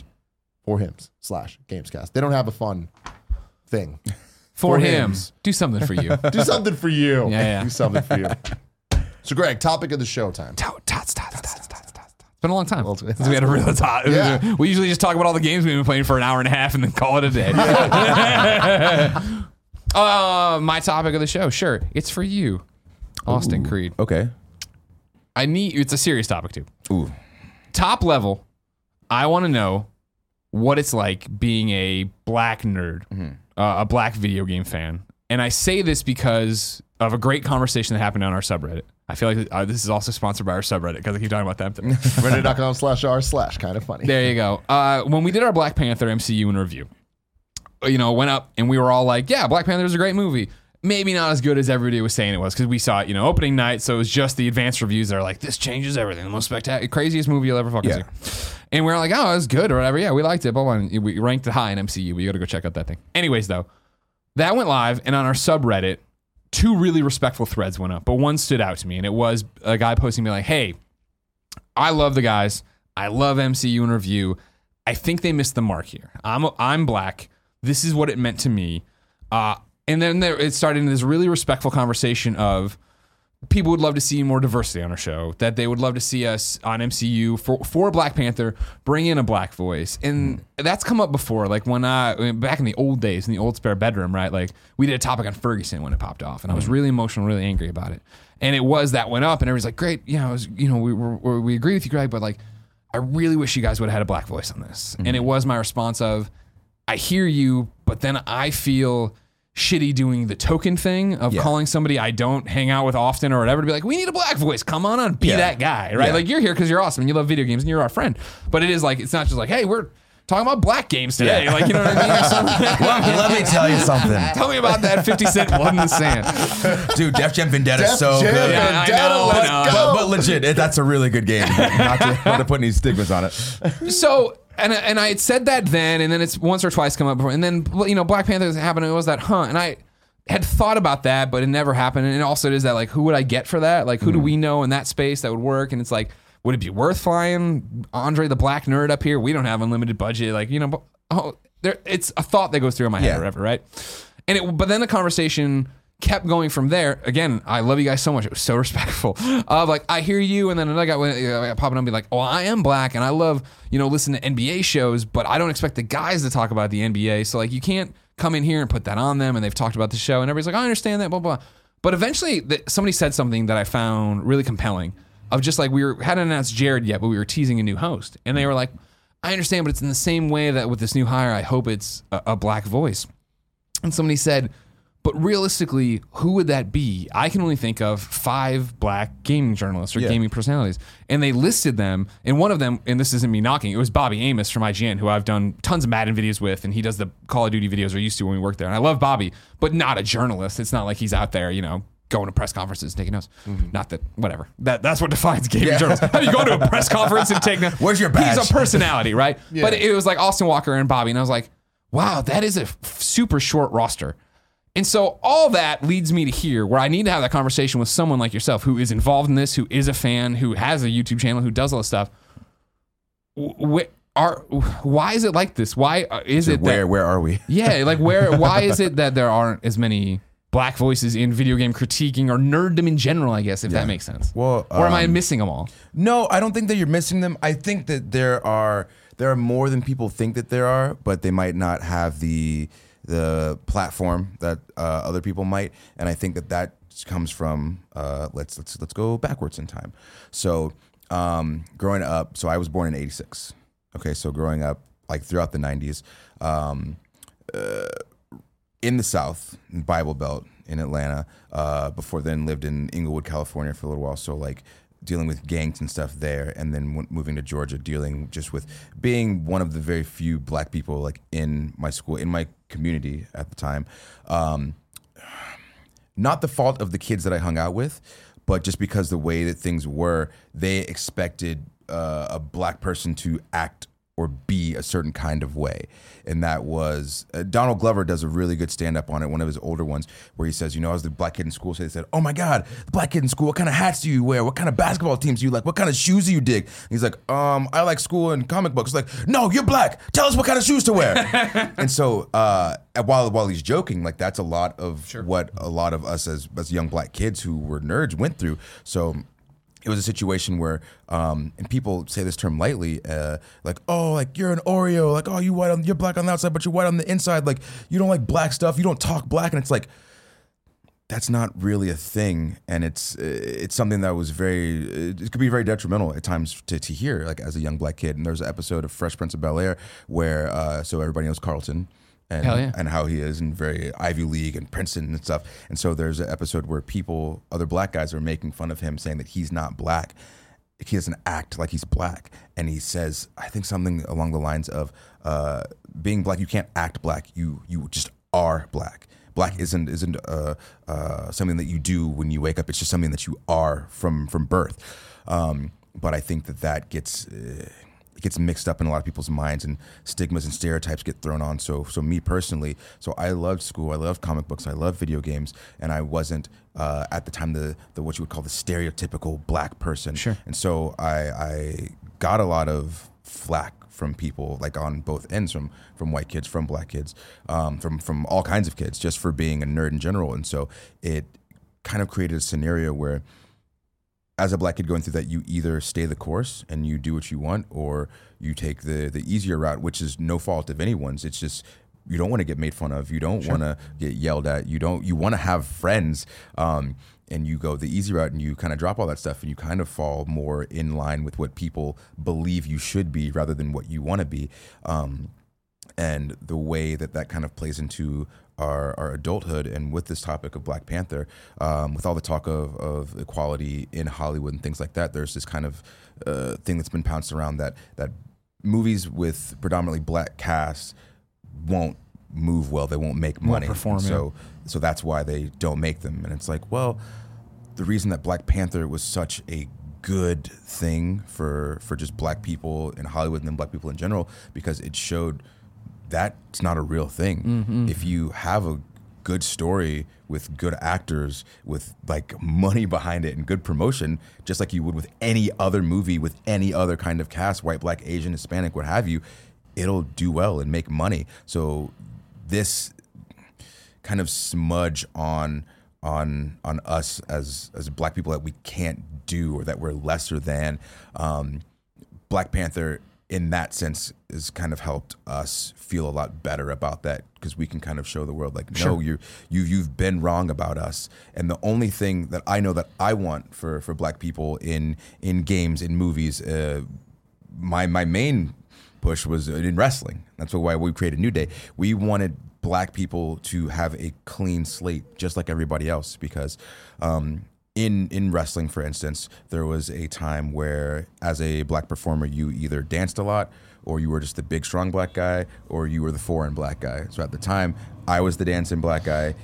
For hims slash gamescast. They don't have a fun thing. For For him, hims. do something for you. Do something for you. Yeah, yeah. Do something for you. So, Greg, topic of the show time. Tots, tots, tots, tots, tots, tots. It's been a long time Well, since we had a real talk. Yeah. We usually just talk about all the games we've been playing for an hour and a half and then call it a day. uh, my topic of the show, sure, it's for you, Austin Creed. Okay. I need it's a serious topic too. Ooh. Top level, I want to know what it's like being a black nerd, uh, a black video game fan. And I say this because of a great conversation that happened on our subreddit. I feel like uh, this is also sponsored by our subreddit because I keep talking about them. Reddit.com slash r slash Kinda Funny. There you go. Uh, when we did our Black Panther MCU in review, you know, went up and we were all like, yeah, Black Panther is a great movie. Maybe not as good as everybody was saying it was because we saw it, you know, opening night. So it was just the advanced reviews that are like, this changes everything. The most spectacular, craziest movie you'll ever fucking Yeah. see. And we are like, oh, it was good or whatever. Yeah, we liked it. But we ranked it high in MCU. We got to go check out that thing. Anyways, though, that went live and on our subreddit, two really respectful threads went up, but one stood out to me. And it was a guy posting me like, hey, I love the guys. I love MCU in review. I think they missed the mark here. I'm I'm black. This is what it meant to me. Uh, and then there, it started in this really respectful conversation of people would love to see more diversity on our show. That they would love to see us on MCU for for Black Panther bring in a black voice, and hmm. that's come up before. Like when I back in the old days in the old spare bedroom, right? Like we did a topic on Ferguson when it popped off, and I was hmm. really emotional, really angry about it. And it was that went up, and everybody's like, "Great, yeah, it was, you know, we we we agree with you, Greg, but like." I really wish you guys would have had a black voice on this. And it hmm. was my response of, I hear you, but then I feel shitty doing the token thing of Yeah. calling somebody I don't hang out with often or whatever to be like, we need a black voice. Come on on, be Yeah. that guy, right? Yeah. Like you're here because you're awesome and you love video games and you're our friend. But it is like it's not just like, hey, we're talking about black games today. Yeah. Like you know what I mean? Or something. let, let me tell you something, Tell me about that 50 cent blood in the sand. dude. Def Jam Vendetta is so Jam good. Yeah, I know, let's know. go. But, but legit, it, that's a really good game. not, to, not to put any stigmas on it. So and and I had said that then, and then it's once or twice come up before, and then you know Black Panther happened. and It was that hunt, and I had thought about that, but it never happened. And also, it is that like who would I get for that? Like who do mm-hmm. we know in that space that would work? And it's like, would it be worth flying Andre the Black Nerd up here? We don't have unlimited budget, like you know. But, oh, there, it's a thought that goes through my head, Yeah. or whatever, right? And it, but then the conversation kept going from there. Again, I love you guys so much. It was so respectful. Of like, I hear you, and then another guy went uh, popping up and be like, "Oh, I am black, and I love you know listen to NBA shows, but I don't expect the guys to talk about the NBA. So like, you can't come in here and put that on them. And they've talked about the show, and everybody's like, I understand that, blah blah. But eventually, the, somebody said something that I found really compelling. Of just like we were hadn't announced Jared yet, but we were teasing a new host, and they were like, I understand, but it's in the same way that with this new hire, I hope it's a, a black voice. And somebody said, but realistically, who would that be? I can only think of five black gaming journalists or Yeah. gaming personalities. And they listed them. And one of them, and this isn't me knocking, it was Bobby Amos from IGN, who I've done tons of Madden videos with. And he does the Call of Duty videos or used to when we worked there. And I love Bobby, but not a journalist. It's not like he's out there, you know, going to press conferences and taking notes. Not that, whatever. That That's what defines gaming journalists. How do you go to a press conference and take notes? Where's your He's a personality, right? yeah. But it was like Austin Walker and Bobby. And I was like, wow, that is a f- super short roster. And so all that leads me to here where I need to have that conversation with someone like yourself who is involved in this, who is a fan, who has a YouTube channel, who does all this stuff. Wh- are why is it like this? Why uh, is it Where that where are we? yeah, like where why is it that there aren't as many black voices in video game critiquing or nerddom in general, I guess, if that makes sense. Well, or am I um, missing them all? No, I don't think that you're missing them. I think that there are there are more than people think that there are, but they might not have the the platform that uh, other people might. And I think that that comes from uh, let's let's let's go backwards in time. So um, growing up, so I was born in '86. Okay, so growing up like throughout the '90s. Um, in the South, Bible Belt in Atlanta. Uh, before then, lived in Inglewood, California for a little while. So like dealing with gangs and stuff there, and then moving to Georgia, dealing just with being one of the very few black people like in my school, in my community at the time. Um, not the fault of the kids that I hung out with, but just because the way that things were, they expected uh, a black person to act or be a certain kind of way. And that was uh, Donald Glover does a really good stand up on it, one of his older ones, where he says, You know, I was the black kid in school. So they said, Oh my God, the black kid in school, what kind of hats do you wear? What kind of basketball teams do you like? What kind of shoes do you dig? And he's like, Um, I like school and comic books. Like, no, you're black. Tell us what kind of shoes to wear. and so uh, while while he's joking, like that's a lot of what a lot of us as as young black kids who were nerds went through. So it was a situation where, um, and people say this term lightly, uh, like, oh, like you're an Oreo, like, oh, you white on, you're black on the outside, but you're white on the inside. Like, you don't like black stuff, you don't talk black, and it's like, that's not really a thing, and it's it's something that was very, it could be very detrimental at times to, to hear, like as a young black kid. And there's an episode of Fresh Prince of Bel Air where, uh, so everybody knows Carlton. And, yeah. and how he is in very Ivy League and Princeton and stuff. And so there's an episode where people, other black guys, are making fun of him, saying that he's not black. He doesn't act like he's black, and he says, I think something along the lines of, uh, "Being black, you can't act black. You you just are black. Black isn't isn't uh, uh, something that you do when you wake up. It's just something that you are from from birth." Um, but I think that that gets. Uh, it gets mixed up in a lot of people's minds and stigmas and stereotypes get thrown on. So, so me personally, so I loved school, I loved comic books, I loved video games, and I wasn't uh, at the time the the what you would call the stereotypical black person. Sure. And so I I got a lot of flack from people like on both ends from from white kids from black kids um, from from all kinds of kids just for being a nerd in general and so it kind of created a scenario where as a black kid going through that, you either stay the course and you do what you want, or you take the the easier route, which is no fault of anyone's. It's just you don't want to get made fun of. You don't want to get yelled at. You don't. You want to have friends. Um, and you go the easy route and you kind of drop all that stuff and you kind of fall more in line with what people believe you should be rather than what you want to be. Um, and the way that that kind of plays into our, our adulthood and with this topic of Black Panther, um, with all the talk of, of equality in Hollywood and things like that, there's this kind of uh, thing that's been pounced around that that movies with predominantly black casts won't move well. They won't make money. perform, And so so that's why they don't make them. And it's like, well, the reason that Black Panther was such a good thing for for just black people in Hollywood and then black people in general because it showed that's not a real thing. If you have a good story with good actors with like money behind it and good promotion just like you would with any other movie with any other kind of cast white black asian hispanic what have you it'll do well and make money so this kind of smudge on on on us as as black people that we can't do or that we're lesser than um black panther in that sense has kind of helped us feel a lot better about that because we can kind of show the world like no you you you've been wrong about us and the only thing that I know that I want for for black people in in games in movies uh my my main push was in wrestling. That's why we created New Day. We wanted black people to have a clean slate, just like everybody else, because um, in in wrestling, for instance, there was a time where, as a black performer, you either danced a lot, or you were just the big, strong black guy, or you were the foreign black guy. So at the time, I was the dancing black guy.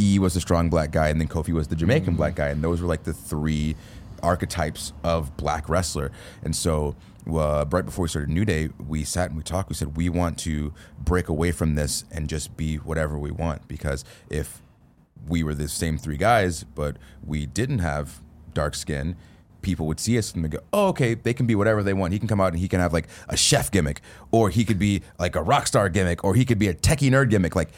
E was the strong black guy, and then Kofi was the Jamaican black guy, and those were like the three archetypes of black wrestler. And so, uh, right before we started New Day, we sat and we talked. We said we want to break away from this and just be whatever we want. Because if we were the same three guys, but we didn't have dark skin, people would see us and go, "Oh, okay, they can be whatever they want. He can come out and he can have like a chef gimmick, or he could be like a rock star gimmick, or he could be a techie nerd gimmick. Like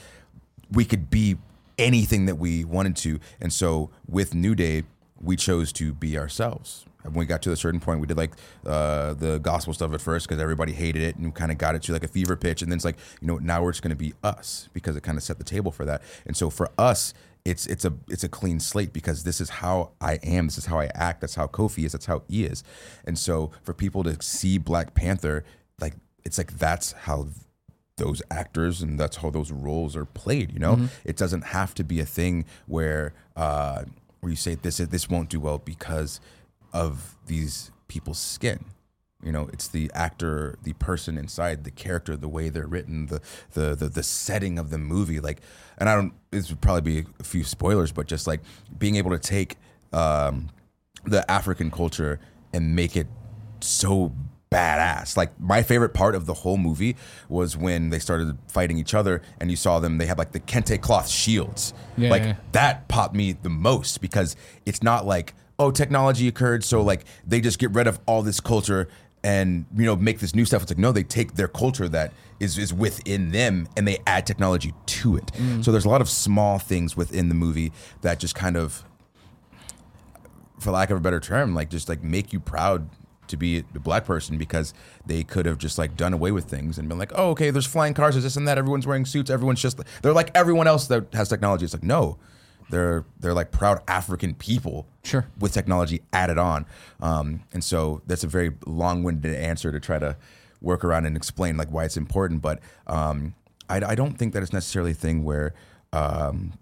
we could be anything that we wanted to. And so with New Day, we chose to be ourselves. And when we got to a certain point, we did like uh, the gospel stuff at first because everybody hated it and kind of got it to like a fever pitch. And then it's like, you know, now we're just going to be us because it kind of set the table for that. And so for us, it's it's a it's a clean slate because this is how I am. This is how I act. That's how Kofi is. That's how E is. And so for people to see Black Panther, like it's like that's how those actors and that's how those roles are played. You know, it doesn't have to be a thing where uh, where you say this this won't do well because of these people's skin. You know, it's the actor, the person inside, the character, the way they're written, the the the, the setting of the movie. Like, and I don't. This would probably be a few spoilers, but just like being able to take um, the African culture and make it so badass. Like my favorite part of the whole movie was when they started fighting each other and you saw them they had like the kente cloth shields. Yeah, like yeah. that popped me the most because it's not like oh technology occurred so like they just get rid of all this culture and you know make this new stuff it's like no they take their culture that is is within them and they add technology to it mm. so there's a lot of small things within the movie that just kind of for lack of a better term, like just like make you proud to be a black person because they could have just like done away with things and been like, oh, okay, there's flying cars, there's this and that, everyone's wearing suits, everyone's just they're like everyone else that has technology. It's like no, they're they're like proud African people, Sure. with technology added on, um, and so that's a very long-winded answer to try to work around and explain like why it's important, but um, I, I don't think that it's necessarily a thing where. Um,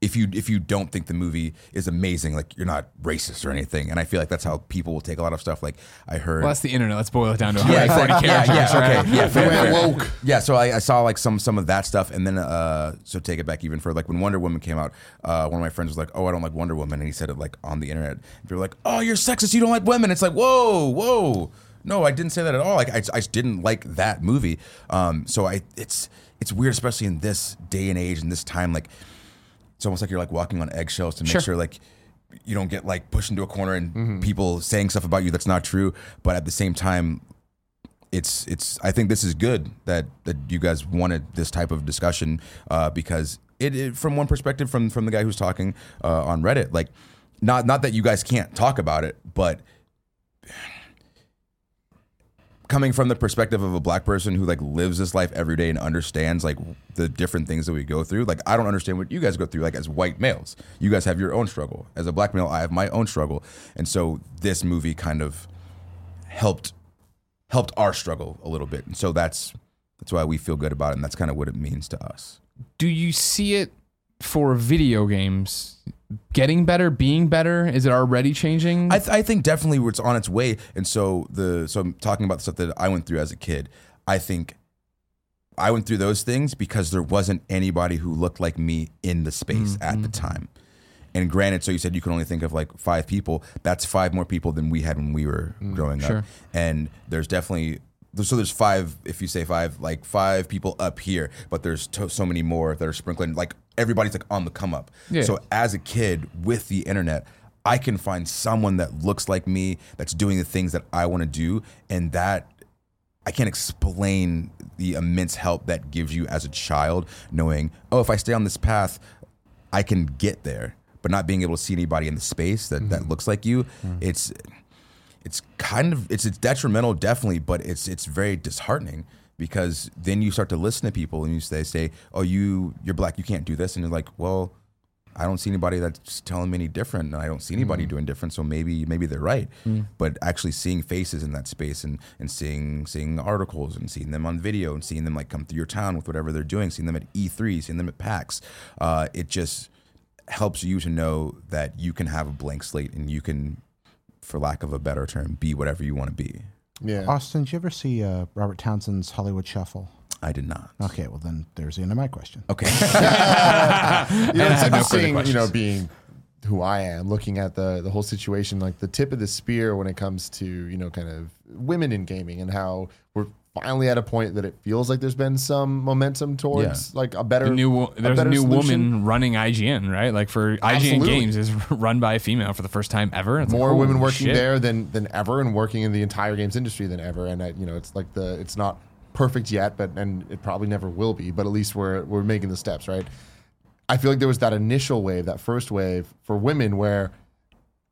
if you if you don't think the movie is amazing, like you're not racist or anything, and I feel like that's how people will take a lot of stuff. Like I heard, Well, that's the internet. Let's boil it down to yeah, exactly. yeah, yeah, okay, yeah, fair, fair. woke. Yeah, so I, I saw like some some of that stuff, and then uh, so take it back even further. Like when Wonder Woman came out, uh, one of my friends was like, "Oh, I don't like Wonder Woman," and he said it like on the internet. And people were like, "Oh, you're sexist. You don't like women." It's like, whoa, whoa. No, I didn't say that at all. Like I, I just didn't like that movie. Um, so I it's it's weird, especially in this day and age and this time. Like it's almost like you're like walking on eggshells to make Sure. sure like you don't get like pushed into a corner and people saying stuff about you that's not true. But at the same time, it's it's I think this is good that that you guys wanted this type of discussion uh, because it, it from one perspective from from the guy who's talking uh, on Reddit, like not not that you guys can't talk about it, but coming from the perspective of a black person who like lives this life every day and understands like the different things that we go through like i don't understand what you guys go through like as white males. You guys have your own struggle. As a black male i have my own struggle. And so this movie kind of helped helped our struggle a little bit. And so that's that's why we feel good about it. And that's kind of what it means to us. Do you see it for video games getting better, being better? Is it already changing? I, th- I think definitely it's on its way. And so the so I'm talking about the stuff that I went through as a kid. I think I went through those things because there wasn't anybody who looked like me in the space at the mm-hmm. time. And granted, so you said you can only think of like five people. That's five more people than we had when we were mm, growing sure. up. And there's definitely so there's five. If you say five, like five people up here, but there's to, so many more that are sprinkling. Like everybody's like on the come up. Yeah. So as a kid with the internet, I can find someone that looks like me that's doing the things that I want to do, and that I can't explain the immense help that gives you as a child, knowing, oh, if I stay on this path, I can get there. But not being able to see anybody in the space that, that mm-hmm. looks like you, mm-hmm. it's it's kind of it's it's detrimental, definitely, but it's it's very disheartening because then you start to listen to people and you say say, oh, you you're black, you can't do this, and you're like, well. I don't see anybody that's telling me any different, and I don't see anybody doing different. So maybe maybe they're right. But actually seeing faces in that space and and seeing seeing articles and seeing them on video and seeing them like come through your town with whatever they're doing, seeing them at E3, seeing them at PAX, uh, it just helps you to know that you can have a blank slate and you can, for lack of a better term, be whatever you want to be. Yeah. Austin, did you ever see uh, Robert Townsend's Hollywood Shuffle? I did not. Okay, well then there's the end of my question. Okay. you know, it's had no further interesting, you know, being who I am, looking at the the whole situation, like the tip of the spear when it comes to you know, kind of women in gaming and how we're finally at a point that it feels like there's been some momentum towards like a better the new a there's a new solution. woman running IGN, right? Like for IGN Absolutely. Games is run by a female for the first time ever. It's more holy women working shit. there than than ever and working in the entire games industry than ever and uh, you know it's like the it's not perfect yet but and it probably never will be but at least we're we're making the steps right i feel like there was that initial wave that first wave for women where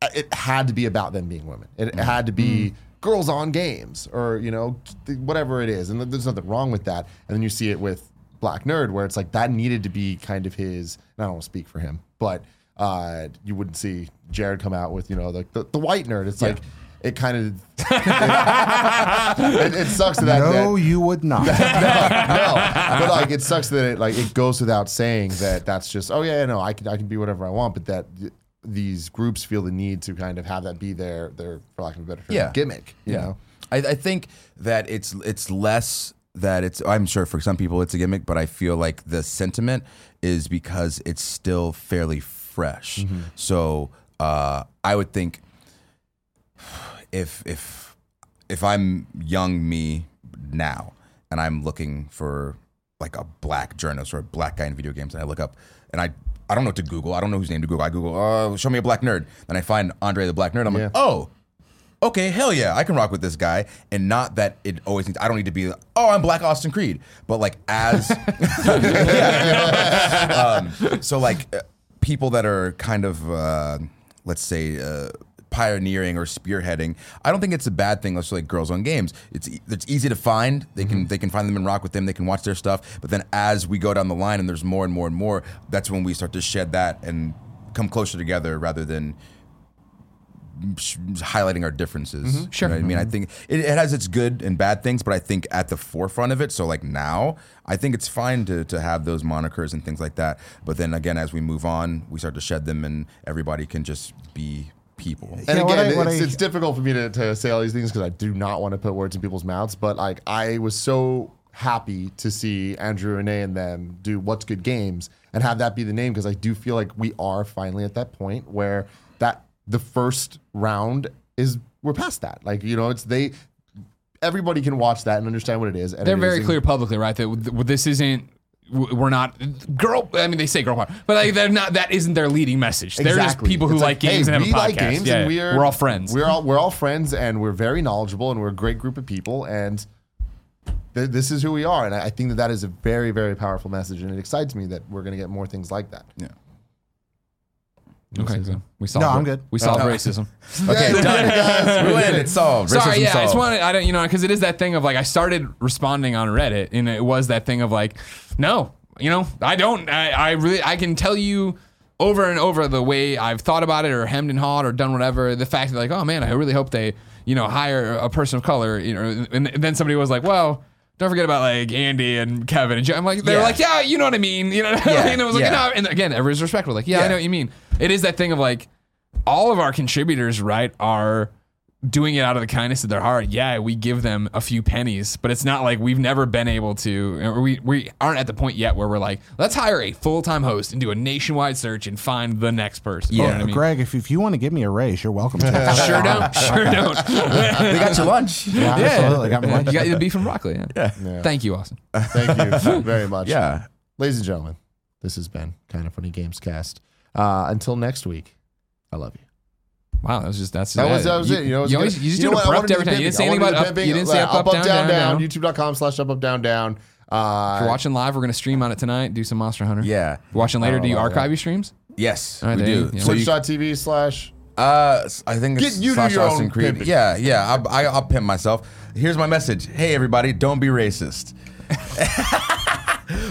uh, it had to be about them being women it, it had to be girls on games or you know whatever it is and there's nothing wrong with that and then you see it with black nerd where it's like that needed to be kind of his and i don't want to speak for him but uh, you wouldn't see jared come out with you know like the, the white nerd it's like it kind of it, it sucks that no, that, you would not. no, no. But like, it sucks that it like it goes without saying that that's just oh yeah, no, I can I can be whatever I want, but that th- these groups feel the need to kind of have that be their their for lack of a better term Yeah. gimmick. You yeah. know, I, I think that it's it's less that it's I'm sure for some people it's a gimmick, but I feel like the sentiment is because it's still fairly fresh. So uh, I would think if if if I'm young me now and I'm looking for like a black journalist or a black guy in video games, and I look up and I I don't know what to Google. I don't know whose name to Google. I Google, uh, show me a black nerd. Then I find Andre the Black Nerd. I'm Yeah. like, oh, okay, hell yeah, I can rock with this guy. And not that it always needs, I don't need to be, oh, I'm Black Austin Creed. But like, as, Yeah. um, so like, uh, people that are kind of, uh, let's say, uh, pioneering or spearheading i don't think it's a bad thing let's say like girls on games. It's it's easy to find. They can mm-hmm. they can find them and rock with them. They can watch their stuff. But then as we go down the line and there's more and more and more that's when we start to shed that and come closer together rather than highlighting our differences. Sure. You know I mean, I mm-hmm. think it, it has its good and bad things, but I think at the forefront of it, so like now, I think it's fine to, to have those monikers and things like that. But then again, as we move on, we start to shed them and everybody can just be people. and Yeah, what again, I- what it's, I- it's difficult for me to, to say all these things because I do not want to put words in people's mouths. But like, I was so happy to see Andrea Rene and them do What's Good Games and have that be the name because I do feel like we are finally at that point where that the first round is we're past that. Like you know, it's they. Everybody can watch that and understand what it is. And They're it very is- clear publicly, right? That this isn't. We're not girl. I mean, they say girl power, but like they're not. That isn't their leading message. They're just Exactly. people who It's like, games hey, and have we a podcast. like games yeah, and we are, we're all friends. We're all we're all friends and we're very knowledgeable and we're a great group of people and th- this is who we are, and I I think that that is a very very powerful message, and it excites me that we're going to get more things like that. Yeah. Okay, so we solved. No, I'm good. We solved oh. racism. Okay, done. we win. It's solved. Racism Sorry, Racism yeah, I just wanted, I don't, you know, because it is that thing of like, I started responding on Reddit, and it was that thing of like, no, you know, I don't, I, I really, I can tell you over and over the way I've thought about it or hemmed and hawed or done whatever, the fact that like, oh man, I really hope they, you know, hire a person of color, you know, and then somebody was like, well, don't forget about like Andy and Kevin and Joe. I'm like, they're Yeah. like, yeah, you know what I mean, you know, Yeah, and it was like, yeah. no, and again, everyone's respectful, like, yeah, I know what you mean. It is that thing of like, all of our contributors, right, are doing it out of the kindness of their heart. Yeah, we give them a few pennies, but it's not like we've never been able to, or we, we aren't at the point yet where we're like, let's hire a full time host and do a nationwide search and find the next person. You know Yeah. what I mean? Greg, if, if you want to give me a raise, you're welcome to. Sure don't. Sure don't. They got your lunch. yeah, absolutely. Got me lunch. you got the beef and broccoli. Yeah. Thank you, Austin. Thank you very much. Yeah. ladies and gentlemen, this has been Kinda Funny Gamescast. Uh, until next week, I love you. Wow, that was just that's That was that was you, it. You know, it was you, always, you just know do what? it I wanna abrupt every time. You didn't say anything about do the up. You pimping. didn't say Uh, up, up, down, down, down. YouTube.com slash up, up, down, down. Uh, If you're watching live, we're gonna stream on it tonight. Do some Monster Hunter. Yeah. If you're watching later, do you wow, archive your streams? Yes, All right, we do. you- yeah. So Twitch.tv slash. uh, I think it's Get you to slash your own Austin Creed. pimping. Yeah, yeah. I, I, I'll pimp myself. Here's my message. Hey, everybody, don't be racist.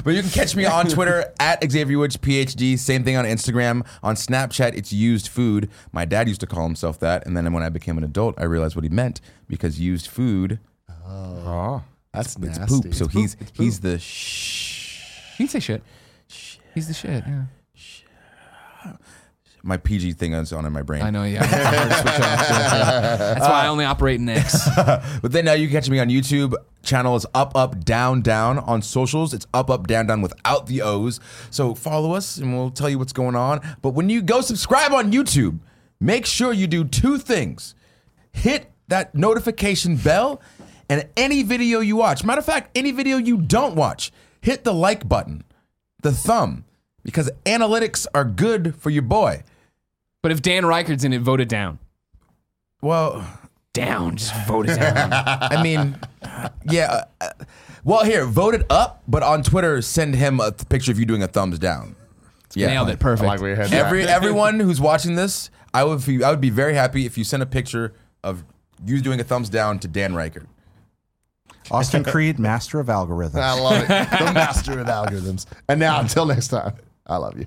but you can catch me on Twitter at Xavier Woods PhD. Same thing on Instagram. On Snapchat, it's used food. My dad used to call himself that, and then when I became an adult, I realized what he meant because used food Oh, ah. That's it's nasty. poop. So he's he's the shh. You can say shit. He's the shit. Yeah. My PG thing is on in my brain. I know. Yeah. It's to switch off. That's why I only operate in X. But then now you can catch me on YouTube. Channel is up, up, down, down. On socials, it's up, up, down, down without the O's. So follow us and we'll tell you what's going on. But when you go subscribe on YouTube, make sure you do two things hit that notification bell, and any video you watch, matter of fact, any video you don't watch, hit the like button, the thumb, because analytics are good for your boy. But if Dan Ryckert's in it, vote it down. Well, Down. Just vote it down. I mean, yeah. uh, well, here, vote it up, but on Twitter, send him a th- picture of you doing a thumbs down. Yeah. Nailed it. I Perfect. like where your head's Every everyone who's watching this, I would be, I would be very happy if you sent a picture of you doing a thumbs down to Dan Ryckert. Austin Creed, master of algorithms. I love it. The master of algorithms. And now, until next time, I love you.